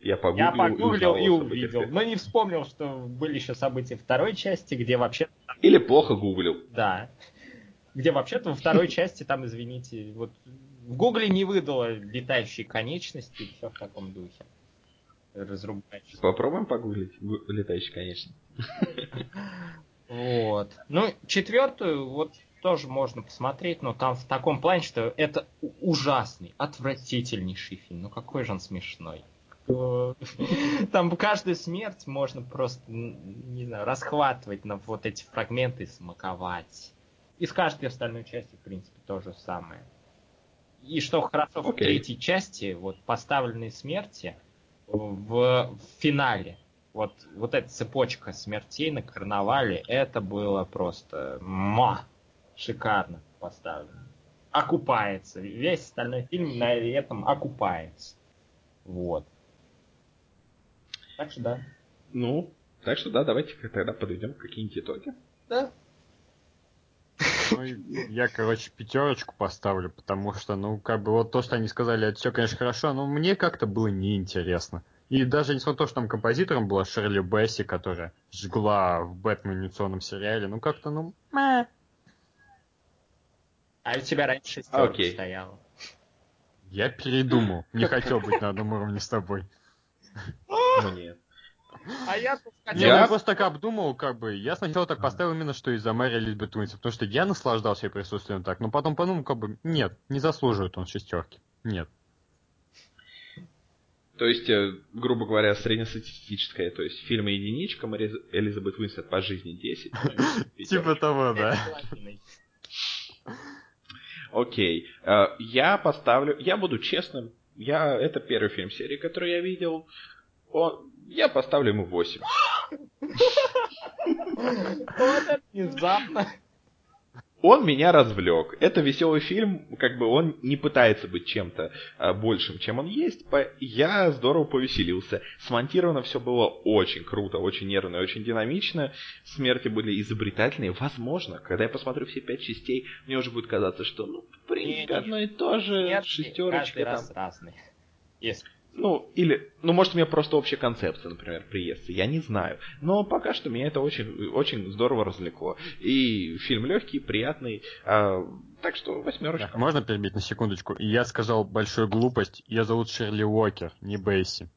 Я погуглил, Я погуглил и о увидел. Но не вспомнил, что были еще события второй части, где вообще... Или плохо гуглил. Да. Где вообще-то во второй [LAUGHS] части, там, извините, вот в Гугле не выдало летающие конечности, все в таком духе. Разрубаешь. Попробуем погуглить гу- летающий, конечно. Вот. Ну, четвертую вот тоже можно посмотреть, но там в таком плане, что это ужасный, отвратительнейший фильм. Ну какой же он смешной. Там каждую смерть можно просто, не знаю, расхватывать на вот эти фрагменты и смаковать. И с каждой остальной части, в принципе, то же самое. И что хорошо в Окей. третьей части, вот поставленные смерти в, финале, вот, вот эта цепочка смертей на карнавале, это было просто ма, шикарно поставлено. Окупается. Весь остальной фильм на этом окупается. Вот. Так что да. Ну, так что да, давайте тогда подведем какие-нибудь итоги. Да. Ну, я, короче, пятерочку поставлю, потому что, ну, как бы вот то, что они сказали, это все, конечно, хорошо, но мне как-то было неинтересно. И даже несмотря на то, что там композитором была Шерли Бесси, которая жгла в Бэтмен анимационном сериале, ну как-то, ну, мэ. А у тебя раньше шестерка Окей. стояла. Я передумал. Не хотел быть на одном уровне с тобой. Мне. А я тут Я- просто так обдумал, как бы, я сначала так поставил именно, что из-за Мэри Элизабет Уинсент, потому что я наслаждался ее присутствием так, но потом подумал, как бы, нет, не заслуживает он шестерки. Нет. То есть, э, грубо говоря, среднестатистическая, то есть фильм единичка, Мэри Элизабет Уинсент по жизни 10. [LAUGHS] Типа того, да. Окей. Э, Я поставлю... Я буду честным. Я... Это первый фильм серии, который я видел. Он... Я поставлю ему 8. Вот это внезапно. Он меня развлек. Это веселый фильм, как бы он не пытается быть чем-то а, большим, чем он есть. Я здорово повеселился. Смонтировано все было очень круто, очень нервно, и очень динамично. Смерти были изобретательные. Возможно, когда я посмотрю все пять частей, мне уже будет казаться, что, ну, в принципе, одно и то же. Шестерочка там. раз разный. Если Ну, или, ну, может, у меня просто общая концепция, например, приестся, я не знаю. Но пока что меня это очень, очень здорово развлекло. И фильм легкий, приятный, а, так что восьмерочка. Так, можно перебить на секундочку? Я сказал большую глупость. Ее зовут Шерли Уокер, не Бейси.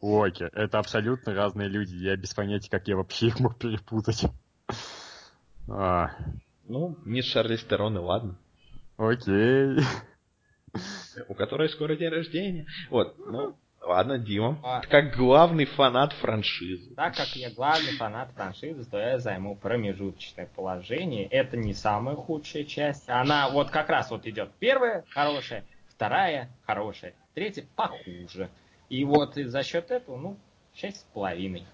Уокер. Это абсолютно разные люди. Я без понятия, как я вообще их мог перепутать. А, Ну, не Шарли Стерон, и ладно. окей. У которой скоро день рождения. Вот, ну, ладно, Дима. А. Как главный фанат франшизы. Так как я главный фанат франшизы, то я займу промежуточное положение. Это не самая худшая часть. Она вот как раз вот идет первая хорошая, вторая хорошая, третья похуже. И вот и за счет этого, ну, шесть с половиной.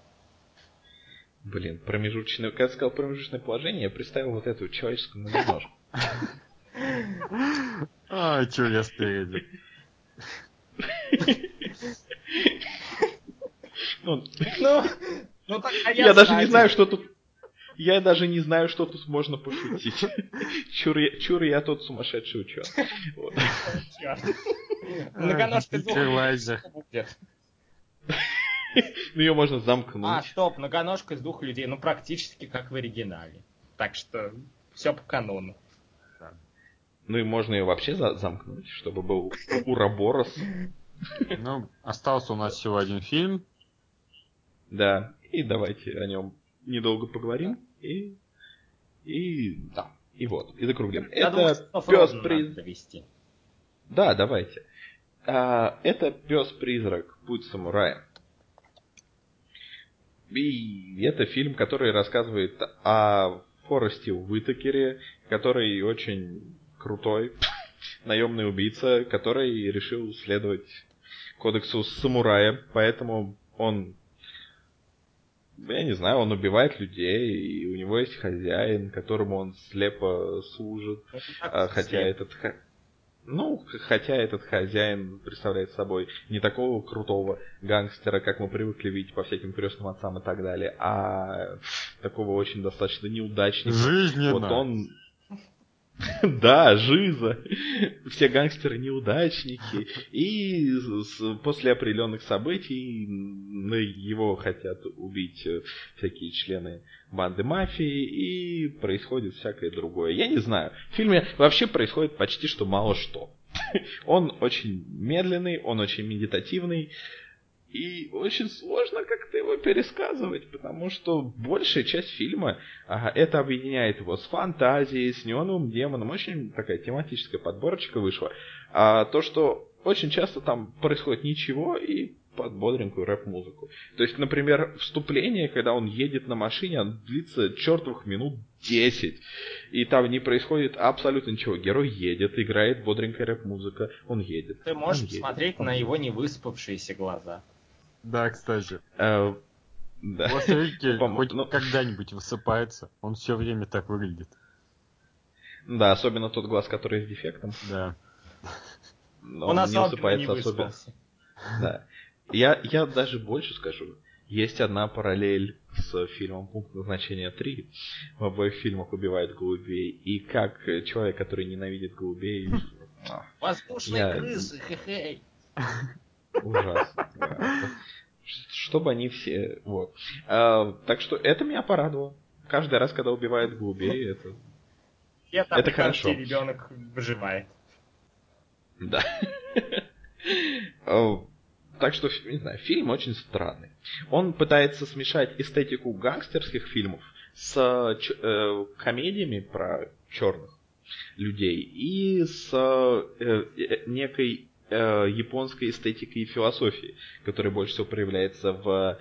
Блин, промежуточное, когда ты сказал промежуточное положение, я представил вот эту человеческую многоножку. [LAUGHS] А, чё я спереди. Ну, Ну, ну так, а Я даже не знаю, что тут... Я даже не знаю, что тут можно пошутить. Чур я, чур я тот сумасшедший. Чёрт. Многоножка двух Гиперлайзер. будет. Ну, ее можно А, замкнуть. стоп, многоножка из двух людей, ну практически как в оригинале. Так что все по канону. Ну и можно ее вообще за- замкнуть, чтобы был Ураборос. Ну, остался у нас всего один фильм. Да. И давайте о нем недолго поговорим. И... И... Да. И вот. И закруглим. Двух Это пес ровно приз... надо довести. Да, давайте. А, это пес-призрак. Путь самурая. И это фильм, который рассказывает о Форесте Уитакере, который очень крутой. [LAUGHS] наемный убийца, который решил следовать кодексу самурая, поэтому он я не знаю, он убивает людей, и у него есть хозяин, которому он слепо служит, Ну, а, хотя этот ну, хотя этот хозяин представляет собой не такого крутого гангстера, как мы привыкли видеть по всяким крестным отцам и так далее, а такого очень достаточно неудачника. Жизненно. Вот он... [LAUGHS] Да, жиза. Все гангстеры неудачники. И после определенных событий его хотят убить э, всякие члены банды мафии, и происходит всякое другое. Я не знаю. В фильме вообще происходит почти что мало что. [LAUGHS] Он очень медленный, он очень медитативный, и очень сложно как-то его пересказывать, потому что большая часть фильма ага, это объединяет его с фантазией, с неоновым демоном. Очень такая тематическая подборочка вышла. А то, что очень часто там происходит ничего и под бодренькую рэп-музыку. То есть, например, вступление, когда он едет на машине, оно длится чертовых минут 10. И там не происходит абсолютно ничего. Герой едет, играет бодренькая рэп-музыка, он едет. Ты можешь он едет, посмотреть он на его невыспавшиеся глаза. Да, кстати. Э, да. Вот Рикки [LAUGHS] По-моему, хоть ну- когда-нибудь высыпается, он все время так выглядит. Да, особенно тот глаз, который с дефектом. Да. Но Он не особенно усыпается не [LAUGHS] особенно. Да. Я, я даже больше скажу. Есть одна параллель с фильмом «Пункт назначения 3». В обоих фильмах убивают голубей. И как человек, который ненавидит голубей... [LAUGHS] Воздушные крысы, хе-хей. Ужасно. да. Ш- Чтобы они все... Вот. А, так что это меня порадовало. Каждый раз, когда убивают голубей, это... Я там Это хорошо. ребенок выживает. Да. Э, Так что, не знаю, фильм очень странный. Он пытается смешать эстетику гангстерских фильмов с ч- э, комедиями про черных людей и с э, э, некой э, японской эстетикой и философией, которая больше всего проявляется в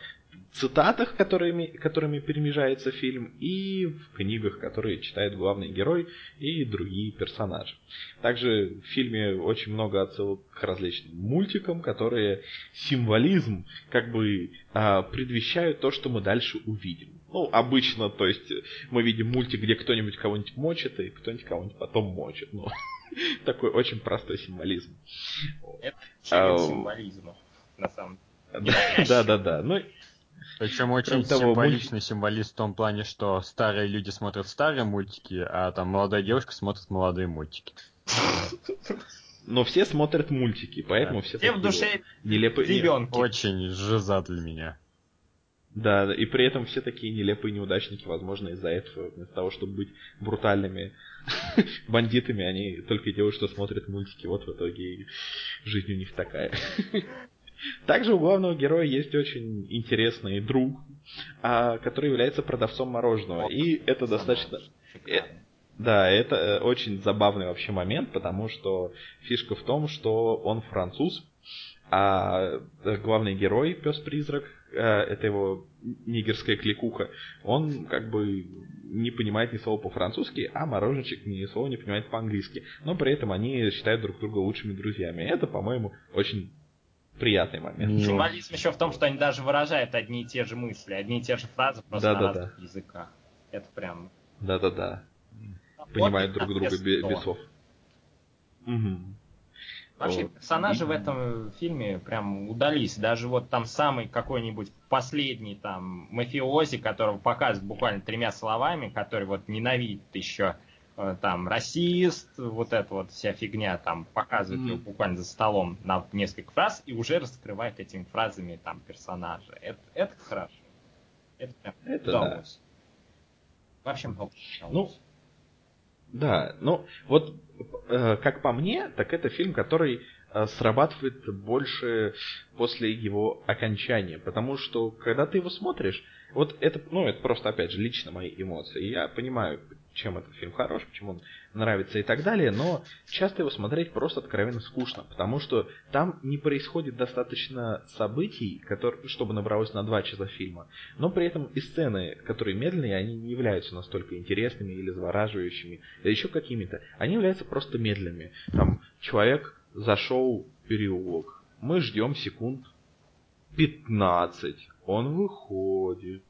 цитатах, которыми, которыми перемежается фильм, и в книгах, которые читает главный герой и другие персонажи. Также в фильме очень много отсылок к различным мультикам, которые символизм как бы а, предвещают то, что мы дальше увидим. Ну, обычно, то есть, мы видим мультик, где кто-нибудь кого-нибудь мочит, и кто-нибудь кого-нибудь потом мочит. Ну, [LAUGHS] такой очень простой символизм. Это Ау. шрифт символизма, на самом Да, да, да. Ну, Причем очень того, символичный символист в том плане, что старые люди смотрят старые мультики, а там молодая девушка смотрит молодые мультики. но все смотрят мультики, поэтому все Все в душе нелепые. не- ребенки. Очень жиза для меня. Да, и при этом все такие нелепые неудачники, возможно, из-за этого, вместо того, чтобы быть брутальными [LAUGHS] бандитами, они только и делают, что смотрят мультики. Вот в итоге жизнь у них такая. [LAUGHS] Также у главного героя есть очень интересный друг, а, который является продавцом мороженого. И это достаточно... Да, это э, очень забавный вообще момент, потому что фишка в том, что он француз, а э, главный герой, пес-призрак, э, это его нигерская кликуха, он как бы не понимает ни слова по-французски, а мороженщик ни слова не понимает по-английски. Но при этом они считают друг друга лучшими друзьями. Это, по-моему, очень приятный момент. Символизм еще в том, что они даже выражают одни и те же мысли, одни и те же фразы, просто на Да-да-да. разных языках. Это прям... Да-да-да. Понимают друг друга бе- без Что? слов. Мгм. Вообще, персонажи в этом фильме прям удались. Даже вот там самый какой-нибудь последний там мафиози, которого показывают буквально тремя словами, который вот ненавидит еще э, там расист, вот эта вот вся фигня, там показывает Мгм. его буквально за столом на несколько фраз и уже раскрывает этими фразами там персонажа. Это, это хорошо. Это прям Это удалось. Вообще много Ну, удалось. Да, ну вот э, как по мне, так это фильм, который э, срабатывает больше после его окончания, потому что когда ты его смотришь, вот это, ну это просто опять же лично мои эмоции. Я понимаю, чем этот фильм хорош, почему он нравится и так далее, но часто его смотреть просто откровенно скучно, потому что там не происходит достаточно событий, которые, чтобы набралось на два часа фильма, но при этом и сцены, которые медленные, они не являются настолько интересными или завораживающими, или еще какими-то. Они являются просто медленными. Там человек зашел в переулок, мы ждем секунд 15, он выходит,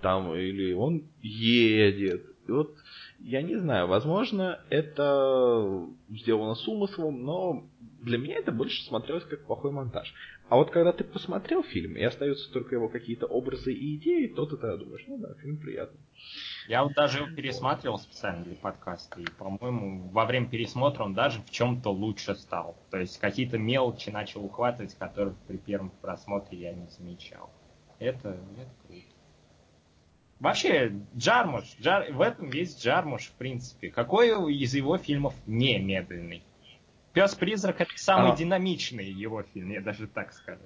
там, или он едет. И вот я не знаю, возможно, это сделано с умыслом, но для меня это больше смотрелось как плохой монтаж. А вот когда ты посмотрел фильм, и остаются только его какие-то образы и идеи, то ты тогда думаешь, ну да, фильм приятный. Я вот даже его пересматривал специально для подкаста, и, по-моему, во время пересмотра он даже в чем-то лучше стал. То есть какие-то мелочи начал ухватывать, которых при первом просмотре я не замечал. Это, это круто. Вообще, Джармуш, Джар... в этом есть Джармуш, в принципе. Какой из его фильмов не медленный? Пес-призрак это самый а... динамичный его фильм, я даже так скажу.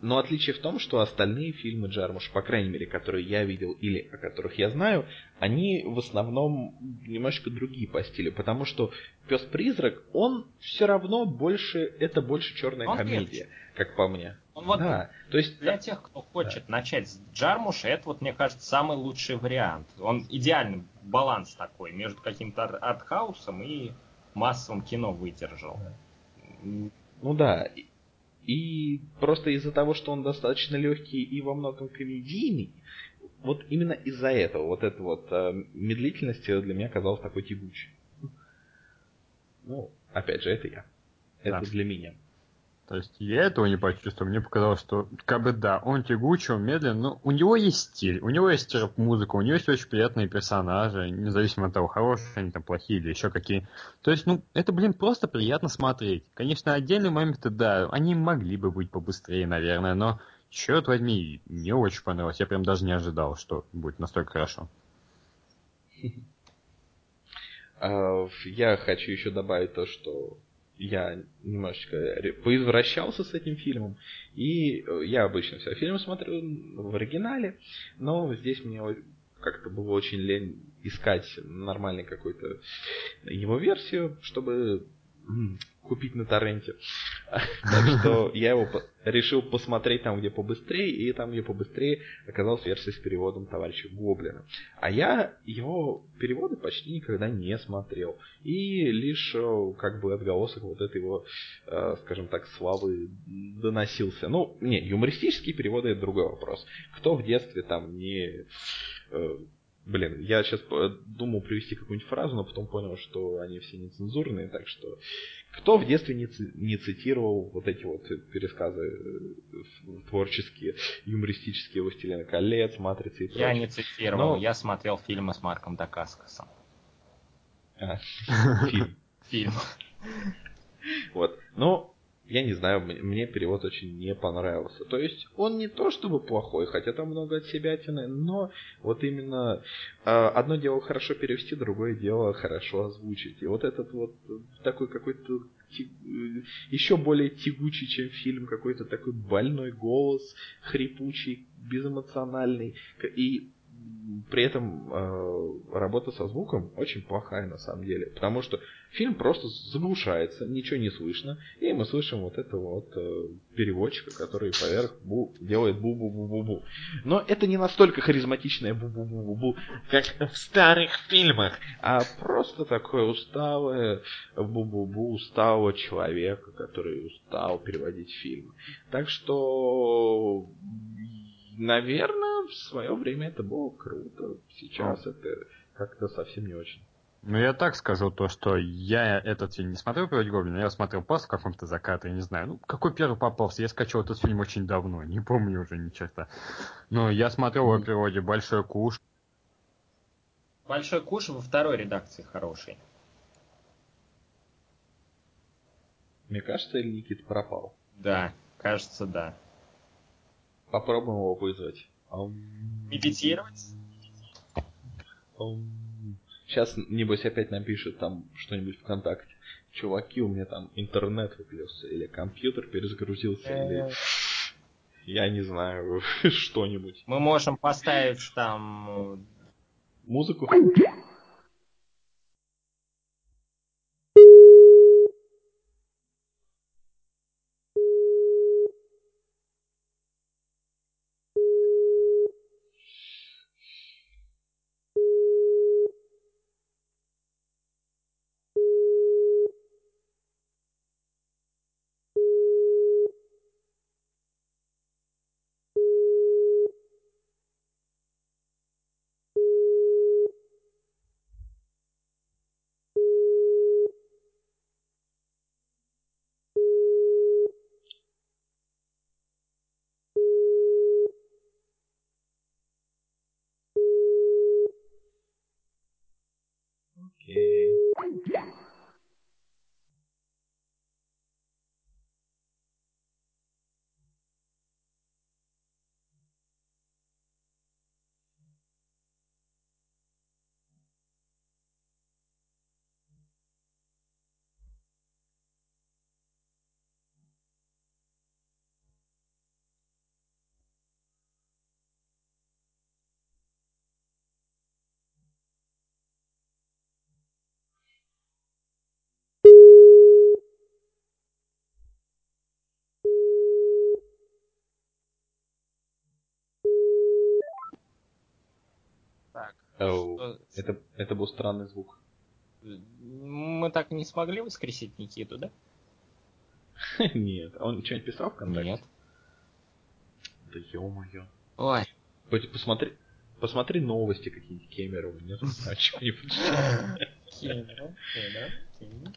Но отличие в том, что остальные фильмы Джармуш, по крайней мере, которые я видел или о которых я знаю, они в основном немножечко другие по стилю, потому что Пес-призрак, он все равно больше, это больше черная он комедия, легче. как по мне. Он вот да, то есть для тех, кто хочет да. начать с Джармуша, это вот мне кажется самый лучший вариант. Он идеальный баланс такой между каким-то артхаусом и массовым кино выдержал. Ну да, и просто из-за того, что он достаточно легкий и во многом комедийный, вот именно из-за этого, вот эта вот э, медлительность для меня казалась такой тягучей. Ну, опять же, это я. Это да. для меня. То есть я этого не почувствовал. Мне показалось, что как бы да, он тягучий, он медленный, но у него есть стиль, у него есть музыка, у него есть очень приятные персонажи, независимо от того, хорошие они там плохие или еще какие. То есть, ну, это, блин, просто приятно смотреть. Конечно, отдельные моменты, да, они могли бы быть побыстрее, наверное, но черт возьми, мне очень понравилось. Я прям даже не ожидал, что будет настолько хорошо. [LAUGHS] А, я хочу еще добавить то, что я немножечко поизвращался с этим фильмом, и э, я обычно все фильмы смотрю в оригинале, но здесь мне как-то было очень лень искать нормальный какой-то его версию, чтобы купить на торренте. [LAUGHS] Так что я его решил посмотреть там, где побыстрее, и там, где побыстрее, оказалась версия с переводом товарища Гоблина. А я его переводы почти никогда не смотрел. И лишь э, как бы отголосок вот этой его, э, скажем так, славы доносился. Ну, не, юмористические переводы это другой вопрос. Кто в детстве там не э, Блин, я сейчас думал привести какую-нибудь фразу, но потом понял, что они все нецензурные, так что кто в детстве не, не цитировал вот эти вот пересказы э, творческие, юмористические «Властелина колец», «Матрицы» и прочее? Я не цитировал, но... я смотрел фильмы с Марком Дакаскосом. А, [LAUGHS] фильм. Фильм. Вот. Ну, я не знаю, мне перевод очень не понравился. То есть он не то чтобы плохой, хотя там много от себя тяны, но вот именно э, одно дело хорошо перевести, другое дело хорошо озвучить. И вот этот вот такой какой-то еще более тягучий, чем фильм, какой-то такой больной голос, хрипучий, безэмоциональный. И при этом э, работа со звуком очень плохая на самом деле, потому что фильм просто заглушается, ничего не слышно, и мы слышим вот этого вот э, переводчика, который поверх бу, делает бу-бу-бу-бу-бу. Но это не настолько харизматичное бу-бу-бу-бу-бу, как в старых фильмах, а просто такое усталое бу-бу-бу усталого человека, который устал переводить фильмы. Так что наверное, в свое время это было круто. Сейчас это как-то совсем не очень. Ну, я так скажу, то, что я этот фильм не смотрел «Приводить Гоблина», я смотрел просто в каком-то закате, я не знаю. Ну, какой первый попался? Я скачал этот фильм очень давно, не помню уже ни черта. Но я смотрел о природе «Большой куш». «Большой куш» во второй редакции хороший. Мне кажется, или Никит пропал? Да, кажется, да. Попробуем его вызвать. Медитировать? Сейчас, небось, опять напишет там что-нибудь ВКонтакте. Чуваки, у меня там интернет выключился, или компьютер перезагрузился, или... Я не знаю, [LAUGHS] что-нибудь. Мы можем поставить там... Музыку? Так. Что- это, это был странный звук. Мы так и не смогли воскресить Никиту, да? [LAUGHS] Нет, он что-нибудь писал ВКонтакте? Нет. Да ё-моё. Ой. Пойди Посмотри, посмотри новости какие-нибудь Кемерова, нет? [LAUGHS] А чего-нибудь. [LAUGHS] Кемеров, Кемеров, Кемеров.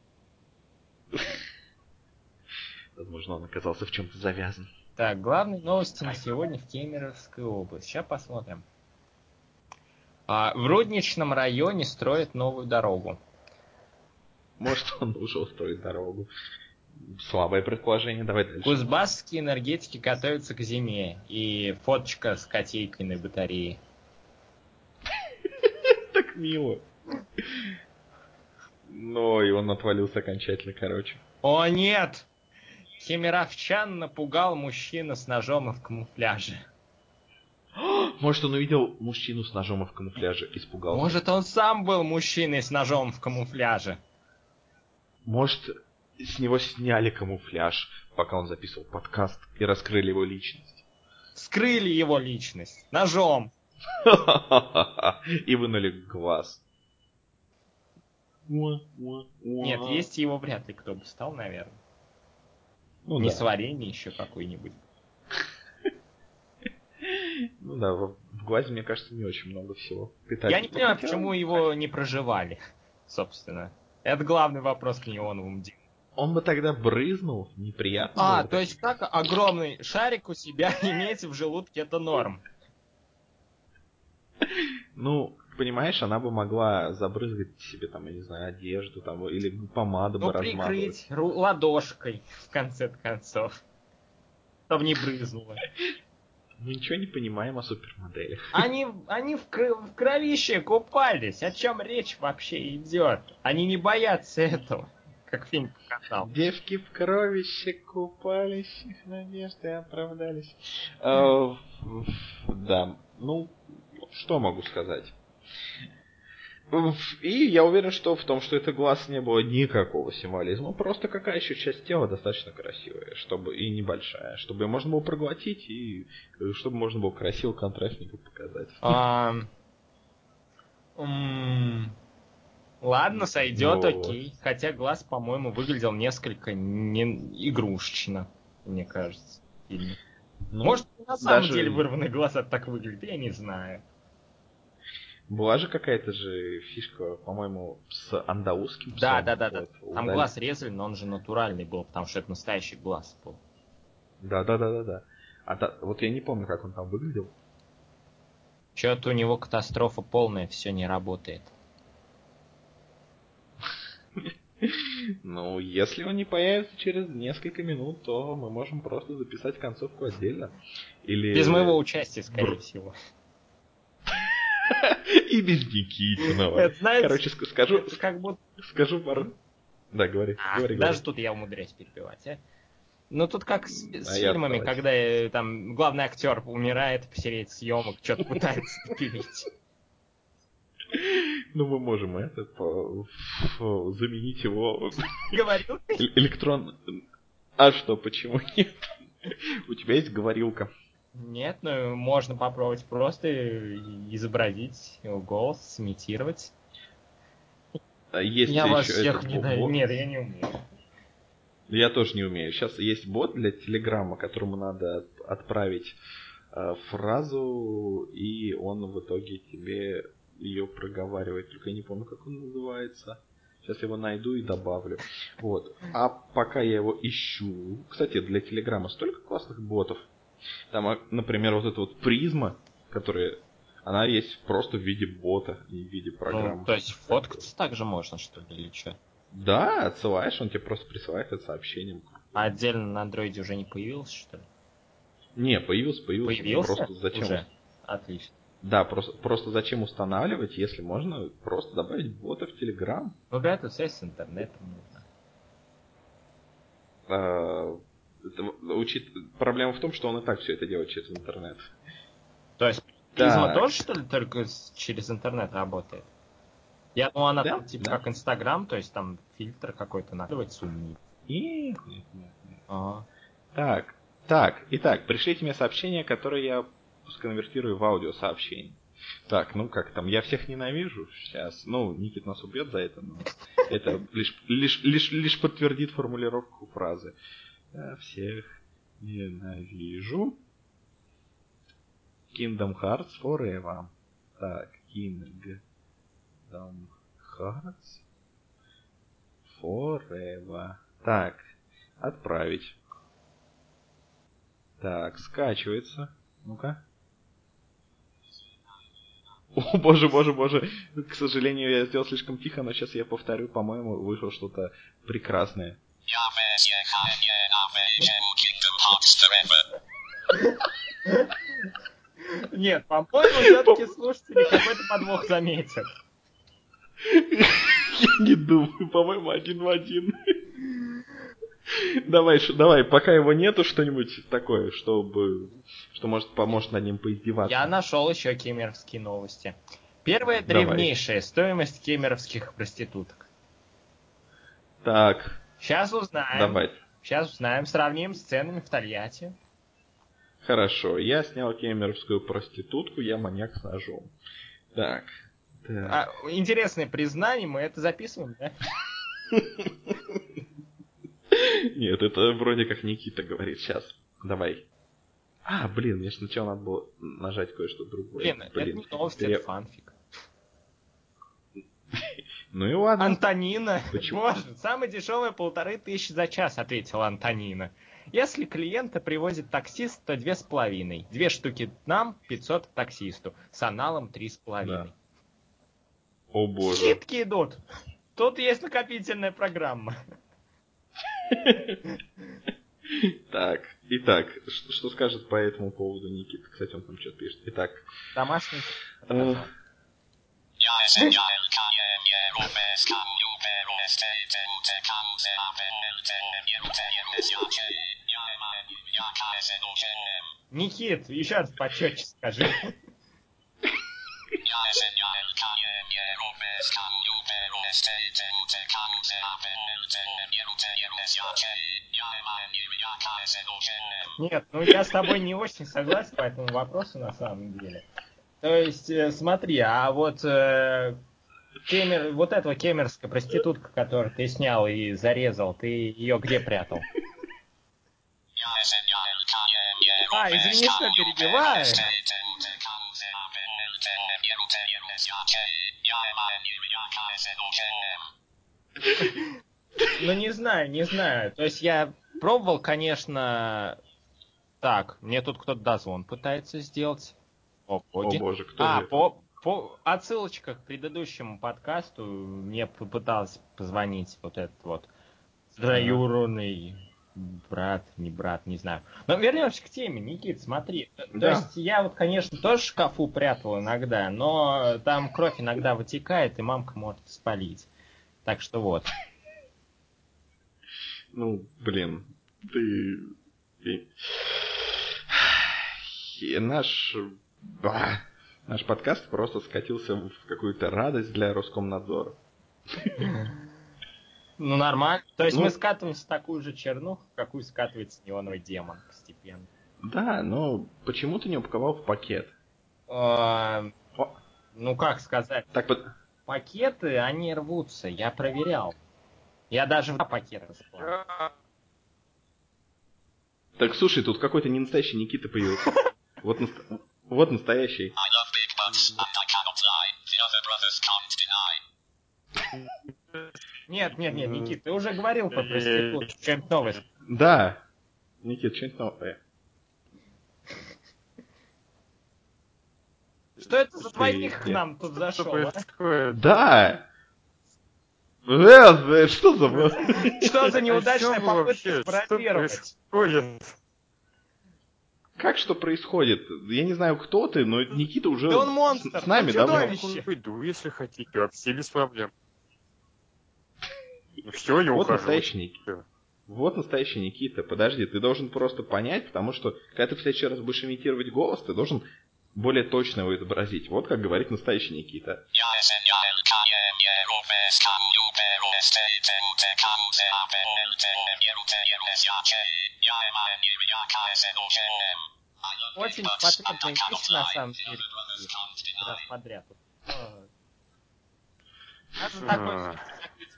Возможно, он оказался в чем-то завязан. Так, главные новости на сегодня в Кемеровской области. Сейчас посмотрим. А, в Рудничном районе строят новую дорогу. Может, он уже устроит дорогу. Слабое предположение, давай дальше. Кузбасские энергетики готовятся к зиме. И фоточка с котейкой на батарее. [LAUGHS] Так мило. Но и он отвалился окончательно, короче. О нет! Кемеровчан напугал мужчина с ножом и в камуфляже. [GASPS] Может, он увидел мужчину с ножом в камуфляже, испугался. Может, он сам был мужчиной с ножом в камуфляже. Может, с него сняли камуфляж, пока он записывал подкаст, и раскрыли его личность. Скрыли его личность. Ножом. [LAUGHS] И вынули глаз. Нет, есть его вряд ли кто бы стал, наверное. Ну Не да. с вареньем еще какой-нибудь. Ну да, в, в глазе, мне кажется, не очень много всего. Я питательного. не понимаю, почему его не проживали, собственно. Это главный вопрос к неоновым димам. Он бы тогда брызнул, неприятно. А, то есть как огромный шарик у себя [LAUGHS] иметь в желудке, это норм. Ну, понимаешь, она бы могла забрызгать себе там, я не знаю, одежду там, или помаду Ну, бы размазывать. прикрыть ладошкой, в конце концов. Чтобы не брызнуло. Мы ничего не понимаем о супермоделях. [LAUGHS] Они, они в, кр- в кровище купались. О чем речь вообще идет? Они не боятся этого, как фильм показал. Девки в кровище купались, их надежды оправдались. Э, Да, ну, что могу сказать? И я уверен, что в том, что это глаз не было никакого символизма, просто какая еще часть тела достаточно красивая, чтобы и небольшая, чтобы ее можно было проглотить и э, чтобы можно было красиво контрастненько показать. [LAUGHS] А, Ладно, сойдет, Ну, окей. Хотя глаз, по-моему, выглядел несколько не игрушечно, мне кажется. Ну, Может, на самом даже- деле вырванный глаз так выглядит, я не знаю. Была же какая-то же фишка, по-моему, с андаузским Да, псом. да, да, да. Вот, Там удали- глаз резали, но он же натуральный был, потому что это настоящий глаз был. Да, да, да, да, да. А та- вот я не помню, как он там выглядел. Че-то у него катастрофа полная, все не работает. Ну, если он не появится через несколько минут, то мы можем просто записать концовку отдельно. Или... Без моего участия, скорее всего. [LAUGHS] И без Никитинова. Знаете, Короче, ск- скажу, как будто... скажу пару... Да, говори, А, говори, даже говори. тут я умудряюсь перебивать, а? Ну тут как с, А фильмами, давайте. когда э, там главный актер умирает посередине съемок, что-то пытается [LAUGHS] допилить. Ну, мы можем это, по- заменить его [LAUGHS] э- электрон... А что, почему нет? У тебя есть говорилка. Нет, ну можно попробовать просто изобразить голос, сымитировать. А Есть я вас всех не бот. Нет, я не умею. Я тоже не умею. Сейчас есть бот для Телеграма, которому надо от- отправить э, фразу, и он в итоге тебе ее проговаривает. Только я не помню, как он называется. Сейчас его найду и добавлю. Вот. А пока я его ищу... Кстати, для Телеграма столько классных ботов. Там, а, например, вот эта вот призма, которая... Она есть просто в виде бота и в виде программы. Ну, то есть фоткаться также можно, что ли, или что? Да, отсылаешь, он тебе просто присылает это сообщением. А отдельно на андроиде уже не появился, что ли? Не, появился, появился. Появился? Просто зачем? Уже? Отлично. Да, просто, просто зачем устанавливать, если можно просто добавить бота в Telegram? Ну, для этого связь с интернетом нужна. А, это, учит... Проблема в том, что он и так все это делает через интернет. То есть призма тоже, что ли, только через интернет работает? Я думал, она Да, там типа да. как Инстаграм, то есть там фильтр какой-то накладывать сумни. Нет, нет, нет, нет. А, Так, так, итак, пришлите мне сообщение, которое я сконвертирую в аудиосообщение. Так, ну как там, я всех ненавижу сейчас. Ну, Никит нас убьет за это, но это лишь, лишь, лишь, лишь подтвердит формулировку фразы. Я всех ненавижу. Kingdom Hearts Forever. Так, Kingdom Hearts Forever. Так, отправить. Так, скачивается. Ну-ка. О, боже, боже, боже. К сожалению, я сделал слишком тихо, но сейчас я повторю, по-моему, вышло что-то прекрасное. Нет, по-моему, все-таки слушатели какой-то подвох заметят. Я не думаю, по-моему, один в один. Давай, давай, пока его нету, что-нибудь такое, чтобы, что может поможет над ним поиздеваться. Я нашел еще кемеровские новости. Первая Давай. древнейшая стоимость кемеровских проституток. Так, Сейчас узнаем. давай. Сейчас узнаем, сравним с ценами в Тольятти. Хорошо, я снял кемеровскую проститутку, я маньяк с ножом. Так. так. А, интересное признание, мы это записываем, да? Нет, это вроде как Никита говорит. Сейчас, давай. А, блин, мне сначала надо было нажать кое-что другое. Блин, это не новость, это фанфик. [LAUGHS] Ну и ладно. Антонина. Почему? Боже, самое дешевое полторы тысячи за час, ответила Антонина. Если клиента привозит таксист, то две с половиной. Две штуки нам, 500 таксисту. С аналом три с половиной. О боже. Скидки идут. Тут есть накопительная программа. Так, итак, что, что скажет по этому поводу Никита? Кстати, он там что-то пишет. Итак, Домашний. Никит, еще раз почетче скажи. Нет, ну я с тобой не очень согласен по этому вопросу на самом деле. То есть, э, смотри, а вот э, кемер, вот этого кемерская проститутка, которую ты снял и зарезал, ты ее где прятал? А, извини, что перебиваю. Ну не знаю, не знаю. То есть я пробовал, конечно. Так, мне тут кто-то дозвон пытается сделать. О, о боги. боже, кто А, это? по, по отсылочка к предыдущему подкасту мне попытался позвонить вот этот вот троюродный брат, не брат, не знаю. Но вернемся к теме, Никит, смотри. То Да. есть я вот, конечно, тоже в шкафу прятал иногда, но там кровь иногда вытекает, и мамка может спалить. Так что вот. Ну, блин, ты- И [SIGHS] наш... ба, Наш подкаст просто скатился в какую-то радость для Роскомнадзора. Ну, нормально. То есть Ну- мы скатываемся в такую же чернуху, какую скатывается неоновый демон постепенно. Да, но почему ты не упаковал в пакет? А, Ну, как сказать, так пакеты, они рвутся, я проверял. Я даже два пакета склал. Так, слушай, тут какой-то не настоящий Никита появился. Вот, вот настоящий. Нет, нет, нет, Никит, ты уже говорил про проститутку. Что-нибудь новое. Да. Никит, что-нибудь новое. Что это за двойник к нам тут Что зашел, а? происходит? Да! Э, э, Что за... [LAUGHS] Что за неудачная попытка вообще? Что происходит? Как что происходит? Я не знаю, кто ты, но Никита уже Да он монстр, с, с нами он давно. чудовище. Уйду, если хотите, вообще без проблем. Ну все, я Вот ухожу. настоящий Никита. Вот настоящий Никита. Подожди, ты должен просто понять, потому что когда ты в следующий раз будешь имитировать голос, ты должен более точно его изобразить. Вот как говорит настоящий Никита. очень потребные вещи, на самом деле, раз подряд. Даже такой закрыть.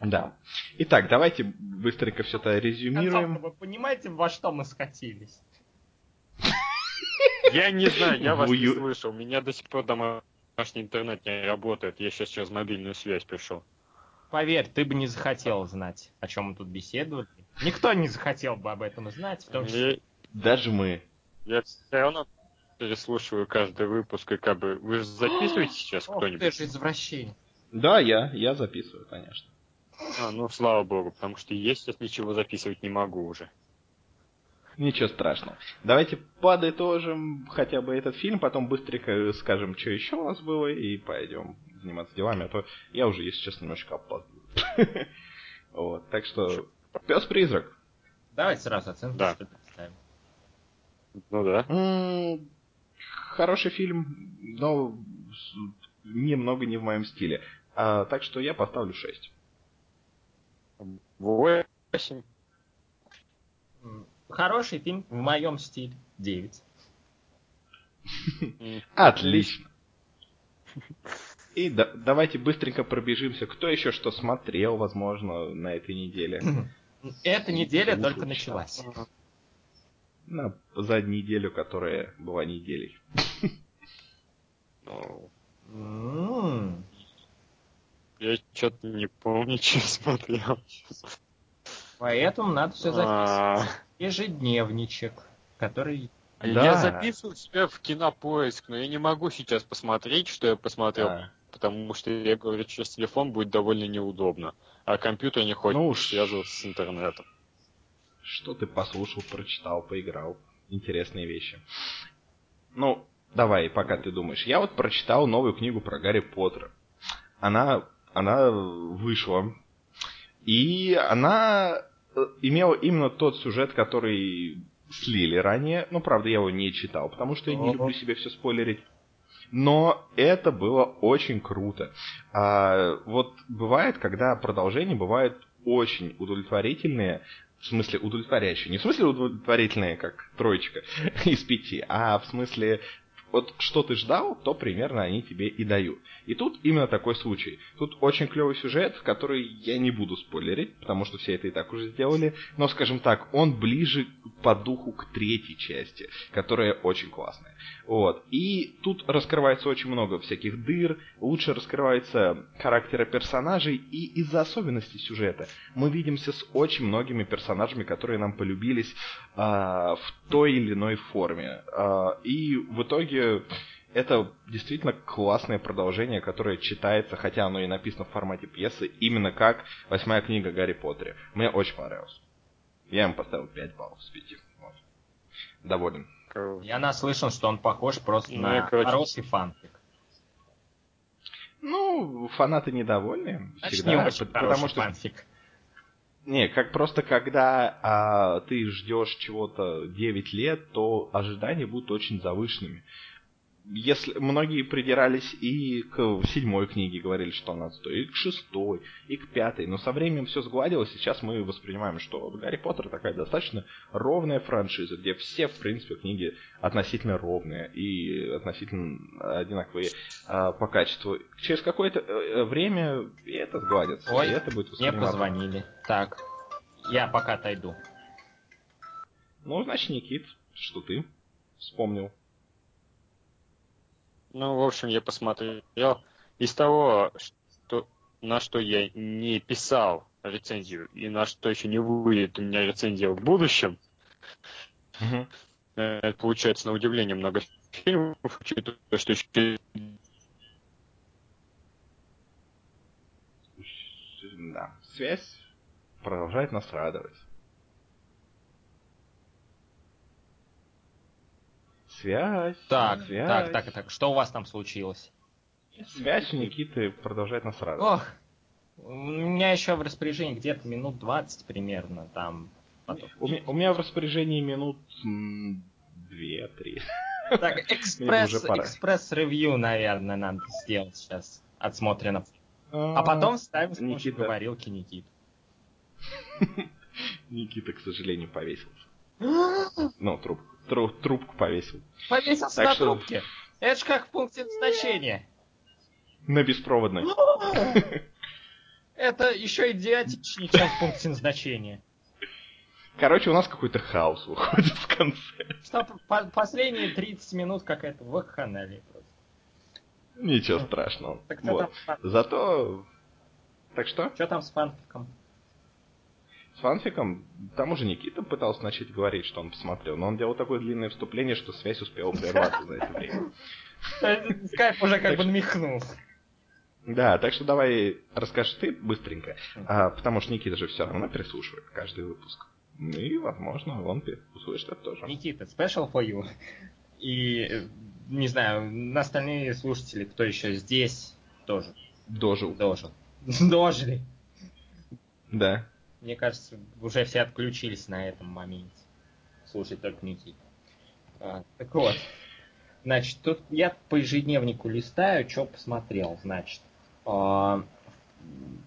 Да. Итак, давайте быстренько все это резюмируем. вы понимаете, во что мы скатились? Я не знаю, я вас не слышал. У меня до сих пор домашний интернет не работает. Я сейчас через мобильную связь пришел. Поверь, ты бы не захотел знать, о чем мы тут беседовали. Никто не захотел бы об этом узнать, в том числе... Даже мы. я все равно переслушиваю каждый выпуск, и как бы... Вы же записываете сейчас Ох, ты кто-нибудь? же извращение. Да, я, я записываю, конечно. А, ну, слава богу, потому что я сейчас ничего записывать не могу уже. Ничего страшного. Давайте подытожим хотя бы этот фильм, потом быстренько скажем, что еще у нас было, и пойдем заниматься делами, а то я уже, если честно, немножко опаздываю. [LAUGHS] Вот, так что пес-призрак. Давайте сразу оценку да. Ну да. Хороший фильм, но немного не в моем стиле. А, так что я поставлю 6. 8. Хороший фильм в моем стиле. 9. М, [LAUGHS] Отлично. И да- давайте быстренько пробежимся. Кто еще что смотрел, возможно, на этой неделе? [CLEARS THROAT] Эта неделя только началась. На, за неделю, которая была неделей. [LAUGHS] Я что-то не помню, [LAUGHS] что смотрел. Поэтому надо все записывать. Ежедневничек, который... Я Да. записываю себя в кинопоиск, но я не могу сейчас посмотреть, что я посмотрел, Да. потому что я говорю, через телефон будет довольно неудобно. А компьютер не хочет Ну уж. связываться с интернетом. Что ты послушал, прочитал, поиграл? Интересные вещи. Ну, давай, пока ты думаешь. Я вот прочитал новую книгу про Гарри Поттера. Она, она вышла. И она имела именно тот сюжет, который слили ранее. Ну, правда, я его не читал, потому что я не люблю себе все спойлерить. Но это было очень круто. А, вот бывает, когда продолжения бывают очень удовлетворительные, в смысле удовлетворяющие. Не в смысле удовлетворительные, как троечка [LAUGHS] из пяти, а в смысле вот что ты ждал, то примерно они тебе и дают. И тут именно такой случай. Тут очень клевый сюжет, который я не буду спойлерить, потому что все это и так уже сделали. Но, скажем так, он ближе по духу к третьей части, которая очень классная. Вот. И тут раскрывается очень много всяких дыр, лучше раскрывается характеры персонажей, и из-за особенностей сюжета мы видимся с очень многими персонажами, которые нам полюбились а, в той или иной форме. А, и в итоге это действительно классное продолжение, которое читается, хотя оно и написано в формате пьесы, именно как восьмая книга Гарри Поттере. Мне очень понравилось. Я ему поставил 5 баллов с 5. Вот. Доволен. Я наслышан, что он похож просто Ну, на я, короче, хороший фанфик. Ну, фанаты недовольны. Значит, всегда, не очень потому что фанфик. Не, как просто когда а, ты ждешь чего-то 9 лет, то ожидания будут очень завышенными. Если многие придирались и к седьмой книге, говорили, что она стоит, и к шестой, и к пятой, но со временем все сгладилось, сейчас мы воспринимаем, что Гарри Поттер такая достаточно ровная франшиза, где все, в принципе, книги относительно ровные и относительно одинаковые а, по качеству. Через какое-то э, время и это сгладится, Ой, и это будет Мне восприниматься позвонили. Так, я пока отойду. Ну, значит, Никит, что ты вспомнил? Ну, в общем, я посмотрел. Из того, что, на что я не писал рецензию, и на что еще не выйдет у меня рецензия в будущем, э, это получается на удивление много фильмов, учитывая, что еще Да. Связь продолжает нас радовать. Связь. Так, связь. так, так, так. Что у вас там случилось? Связь Никиты продолжает нас радовать. Ох, у меня еще в распоряжении где-то минут 20 примерно там. потом. У, ме- у меня в распоряжении минут м, две-три. Так, [LAUGHS] экспресс, экспресс-ревью, наверное, надо сделать сейчас отсмотрено. А потом ставим с помощью Никита. говорилки Никит. [LAUGHS] Никита, к сожалению, повесился. [GASPS] Ну, труп, тру- трубку повесил. Повесился Так на что- трубке. Это ж как в пункте назначения. На беспроводной. Это еще идиотичнее, чем в пункте назначения. Короче, у нас какой-то хаос выходит в конце. Что по- последние 30 минут какая-то вакханалия просто. Ничего страшного. Так Вот. Зато... Так что? что там с фанфиком? С фанфиком, там уже Никита пытался начать говорить, что он посмотрел, но он делал такое длинное вступление, что связь успела прерваться за это время. [LAUGHS] Скайп уже как бы намекнул. Да, так что давай расскажешь ты быстренько, а, потому что Никита же все равно переслушивает каждый выпуск. Ну И, возможно, он услышит это тоже. Никита, special for you. И, не знаю, на остальные слушатели, кто еще здесь, тоже Дожил. дожил. [LAUGHS] Дожили. Да. Мне кажется, уже все отключились на этом моменте. Слушай, только Никита. А, так вот. Значит, тут я по ежедневнику листаю, что посмотрел. Значит, а,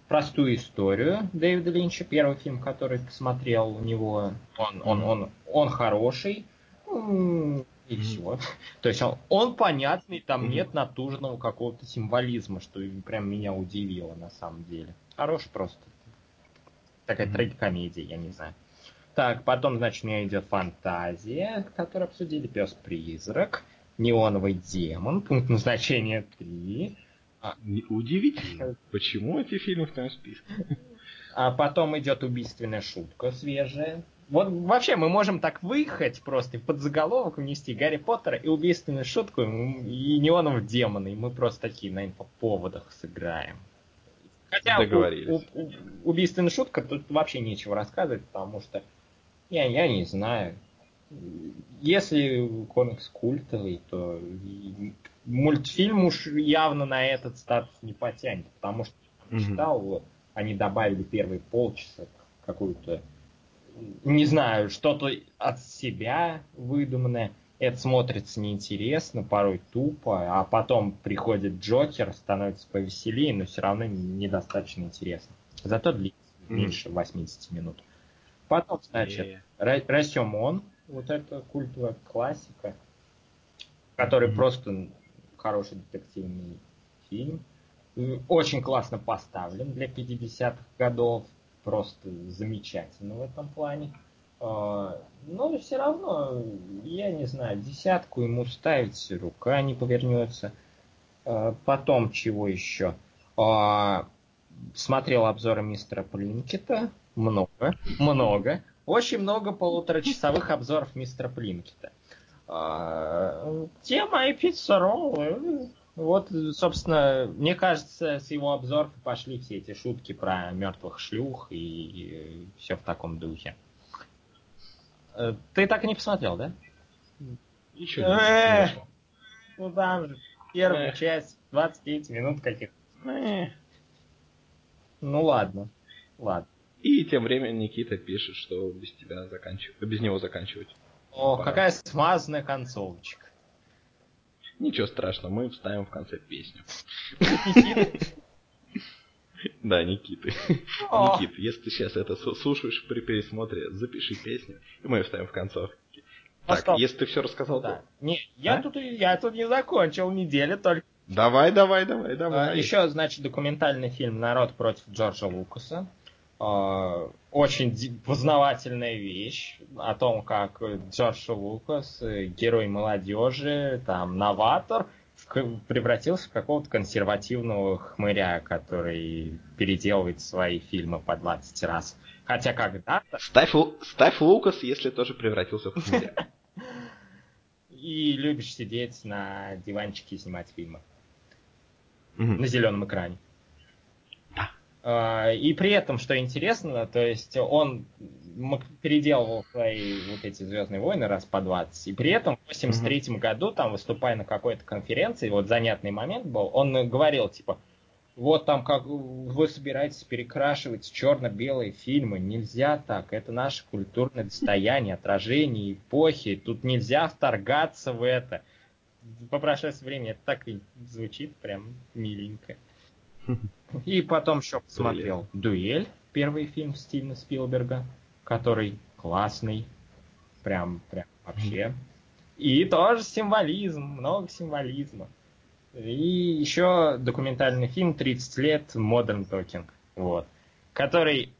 простую историю Дэвида Линча, первый фильм, который посмотрел у него. Он, он, он, он хороший. И все. То есть он, он понятный, там нет натужного какого-то символизма, что прям меня удивило на самом деле. Хороший просто. Такая Мгм. трагикомедия, я не знаю. Так, потом, значит, у меня идет фантазия, которую обсудили. Пес-призрак, неоновый демон, пункт назначения 3. Не- Удивительно. Почему эти фильмы в твоем списке? А потом идет убийственная шутка свежая. Вот вообще мы можем так выехать просто и под заголовок внести Гарри Поттера и убийственную шутку и неонового демона. И мы просто такие на инфоповодах сыграем. Хотя Договорились. у- у- убийственная шутка тут вообще нечего рассказывать, потому что я, я не знаю. Если комикс культовый, то мультфильм уж явно на этот статус не потянет, потому что я Мгм. читал, они добавили первые полчаса какую-то, не знаю, что-то от себя выдуманное. Это смотрится неинтересно, порой тупо, а потом приходит Джокер, становится повеселее, но все равно недостаточно интересно. Зато длится Мгм. меньше 80 минут. Потом, значит. Ра- Расемон, вот это культовая классика, который Мгм. просто хороший детективный фильм. Очень классно поставлен для 50-х годов. Просто замечательно в этом плане. А, Но все равно, я не знаю, десятку ему ставить рука не повернется. А, Потом чего еще? А, Смотрел обзоры мистера Плинкета. Много, много. Очень много полуторачасовых обзоров мистера Плинкета. Тема и пицца-роллы. Вот, собственно, мне кажется, с его обзора пошли все эти шутки про мертвых шлюх и все в таком духе. Э, Ты так и не посмотрел, да? Ничего не Э. Ну там же первая Э. часть, 29 минут каких. Ну ладно, ладно. И тем временем Никита пишет, что без тебя заканчивать, без него заканчивать. О, Пора. какая смазанная концовочка. Ничего страшного, мы вставим в конце песню. Никита? [LAUGHS] Да, Никиты. О. Никит, если ты сейчас это слу- слушаешь при пересмотре, запиши песню, и мы ее вставим в концовке. Ну Так, если ты все рассказал, Да. то... Не, я А? тут я тут не закончил неделю только. Давай, давай, давай, А, давай. Еще, значит, документальный фильм «Народ против Джорджа Лукаса». А, Очень познавательная вещь о том, как Джордж Лукас, э, герой молодежи, там, новатор, в превратился в какого-то консервативного хмыря, который переделывает свои фильмы по 20 раз. Хотя когда-то Ставь, ставь Лукас, если тоже превратился в хмыря. [LAUGHS] и любишь сидеть на диванчике и снимать фильмы. На зеленом экране. А, И при этом, что интересно, то есть он переделывал свои вот эти Звездные войны раз по 20, и при этом в 83 году, там, выступая на какой-то конференции, вот занятный момент был, он говорил, типа, вот там как вы собираетесь перекрашивать черно-белые фильмы, нельзя так, это наше культурное достояние, отражение эпохи, тут нельзя вторгаться в это. По прошествии времени это так и звучит прям миленько. [LAUGHS] И потом еще посмотрел «Дуэль», первый фильм Стивена Спилберга, который классный. Прям, прям вообще. И тоже символизм, много символизма. И еще документальный фильм «30 лет. Modern Talking». Вот. Который,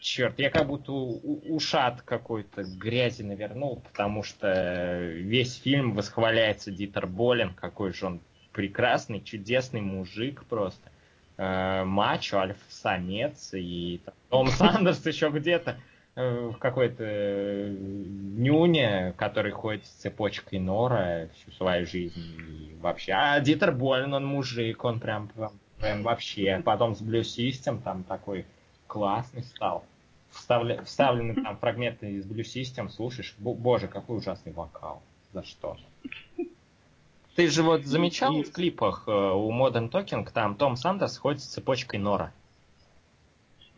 черт, я как будто ушат какой-то грязи навернул, потому что весь фильм восхваляется Дитер Болин, какой же он прекрасный, чудесный мужик просто. Э, мачо, альфа-самец, и Том [LAUGHS] Сандерс еще где-то в какой-то э, нюне, который ходит с цепочкой Нора всю свою жизнь и вообще. А Дитер Болин, он мужик, он прям, прям, прям вообще. Потом с Blue System там такой классный стал. Вставля- вставлены там фрагменты из Blue System, слушаешь, бо- боже, какой ужасный вокал. За что? Ты же вот замечал И- в клипах э, у Modern Talking, там Том Сандерс ходит с цепочкой Нора.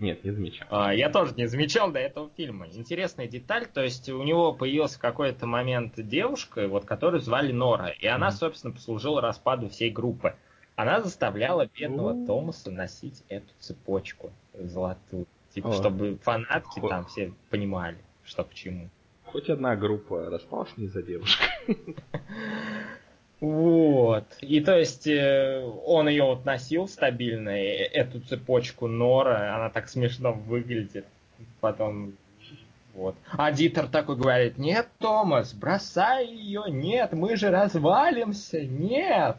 Нет, не замечал. А, Я тоже не замечал до этого фильма. Интересная деталь, то есть у него появился в какой-то момент девушка, вот, которую звали Нора, и она, собственно, послужила распаду всей группы. Она заставляла бедного. Томаса носить эту цепочку золотую. Типа, О. чтобы фанатки Хо- там все понимали, что к чему. Хоть одна группа распалась не из-за девушек. [LAUGHS] Вот. И то есть э, он ее вот носил стабильно, и эту цепочку Нора, она так смешно выглядит. Потом вот. А Дитер такой говорит, нет, Томас, бросай ее, нет, мы же развалимся, нет.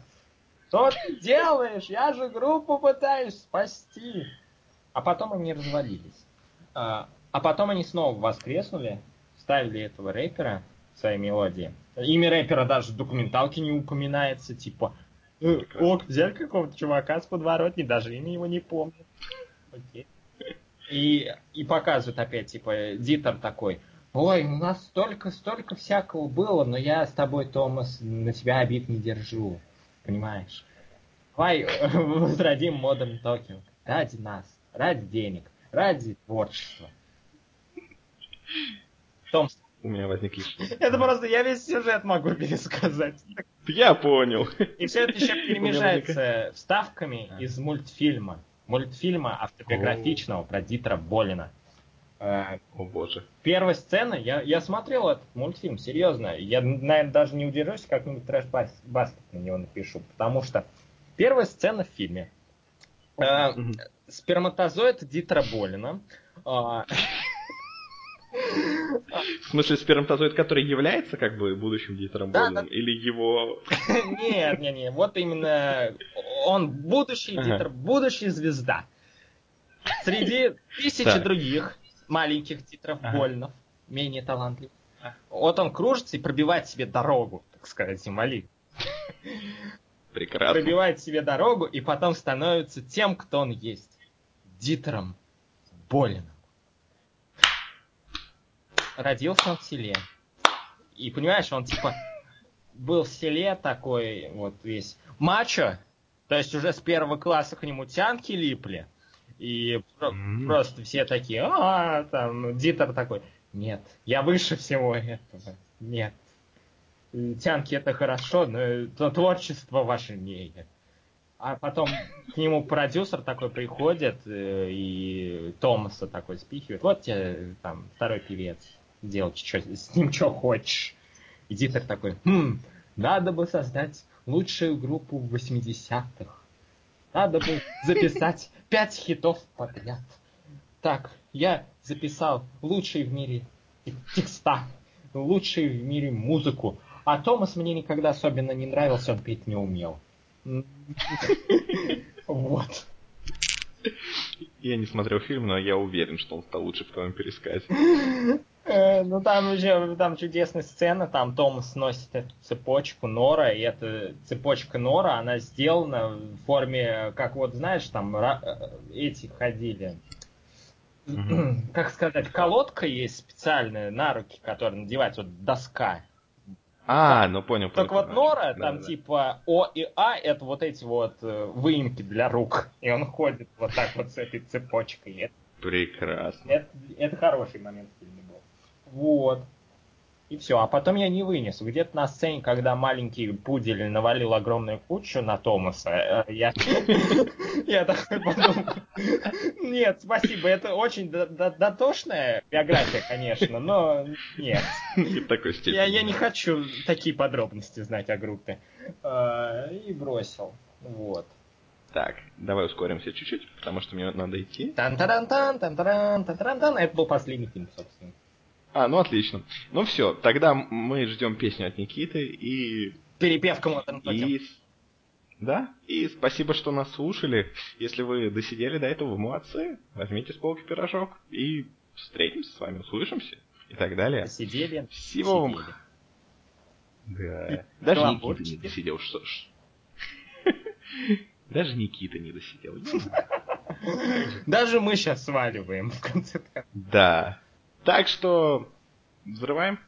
Что ты делаешь? Я же группу пытаюсь спасти. А потом они развалились. А, а потом они снова воскреснули, ставили этого рэпера в своей мелодии. Имя рэпера даже в документалке не упоминается, типа, «Э, ок, взяли какого-то чувака с подворотни, даже имя его не помню. Окей. И, и показывают опять, типа, Дитер такой, ой, у нас столько, столько всякого было, но я с тобой, Томас, на тебя обид не держу. Понимаешь? Давай [LAUGHS] возродим Modern Talking. Ради нас, ради денег, ради творчества. Том, У меня возникли... это просто я весь сюжет могу [LAUGHS] пересказать. Я понял. И все это еще [LAUGHS] перемежается вставками А. из мультфильма. Мультфильма автобиографичного про Дитера Болина. О боже. Первая сцена, я, я смотрел этот мультфильм, серьезно. Я, наверное, даже не удержусь, как-нибудь трэш-баскет на него напишу. Потому что первая сцена в фильме. Э, сперматозоид Дитера Болина. [LAUGHS] В смысле, сперматозоид, который является как бы будущим Дитером Да, Болином? Или его... [LAUGHS] Нет, нет, нет, вот именно он будущий Ага. Дитер, будущая звезда. Среди тысячи Так. других маленьких Дитеров Ага. Менее талантливых. Вот он кружится и пробивает себе дорогу, так сказать, символизм. Прекрасно. Пробивает себе дорогу и потом становится тем, кто он есть. Дитером Болином. Родился он в селе. И понимаешь, он типа был в селе такой вот весь мачо, то есть уже с первого класса к нему тянки липли. И М. просто все такие, а, там, Дитер такой, нет, я выше всего этого, нет. Тянки это хорошо, но творчество важнее. А потом к нему продюсер такой приходит э, и Томаса такой спихивает. Вот тебе там второй певец. Делать чё- с ним что хочешь. И Дитер такой, хм, надо бы создать лучшую группу в 80-х. Надо бы записать пять хитов подряд. Так, я записал лучшие в мире текста, лучшие в мире музыку. А Томас мне никогда особенно не нравился, он петь не умел. Вот. Я не смотрел фильм, но я уверен, что он стал лучше в твоем пересказе. Э, Ну там еще там чудесная сцена, там Томас носит эту цепочку Нора, и эта цепочка Нора, она сделана в форме, как вот знаешь, там э, эти ходили. [CLEARS THROAT] Как сказать, колодка есть специальная на руки, которая надевается, вот доска. А, ну понял. Только понял, вот Нора, Да, там да. типа О и А, это вот эти вот э, выемки для рук. И он ходит вот так вот с этой цепочкой. Прекрасно. Это, это хороший момент был. Вот. И все, а потом я не вынес. Где-то на сцене, когда маленький пудель навалил огромную кучу на Томаса, э, я, [LAUGHS] такой подумал, нет, спасибо, это очень дотошная биография, конечно, но нет. [LAUGHS] Я, не хочу такие подробности знать о группе. Э, и бросил. Вот. Так, давай ускоримся чуть-чуть, потому что мне надо идти. Тан-таран-тан, тан-таран, тан-таран-тан. Это был последний фильм, собственно. А, ну отлично. Ну все, тогда мы ждем песню от Никиты и... Перепевка Modern И... Да, и спасибо, что нас слушали. Если вы досидели до этого, вы молодцы. Возьмите с полки пирожок и встретимся с вами, услышимся и так далее. Сидели. Всего вам... Да. Даже Никита не досидел. Что ж. [LAUGHS] Даже Никита не досидел. Даже мы сейчас сваливаем в конце Да. Так что взрываем?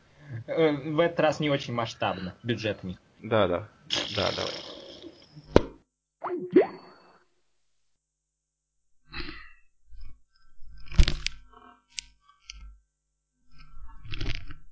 Э, в этот раз не очень масштабно, бюджетный. Да, да. Да, давай.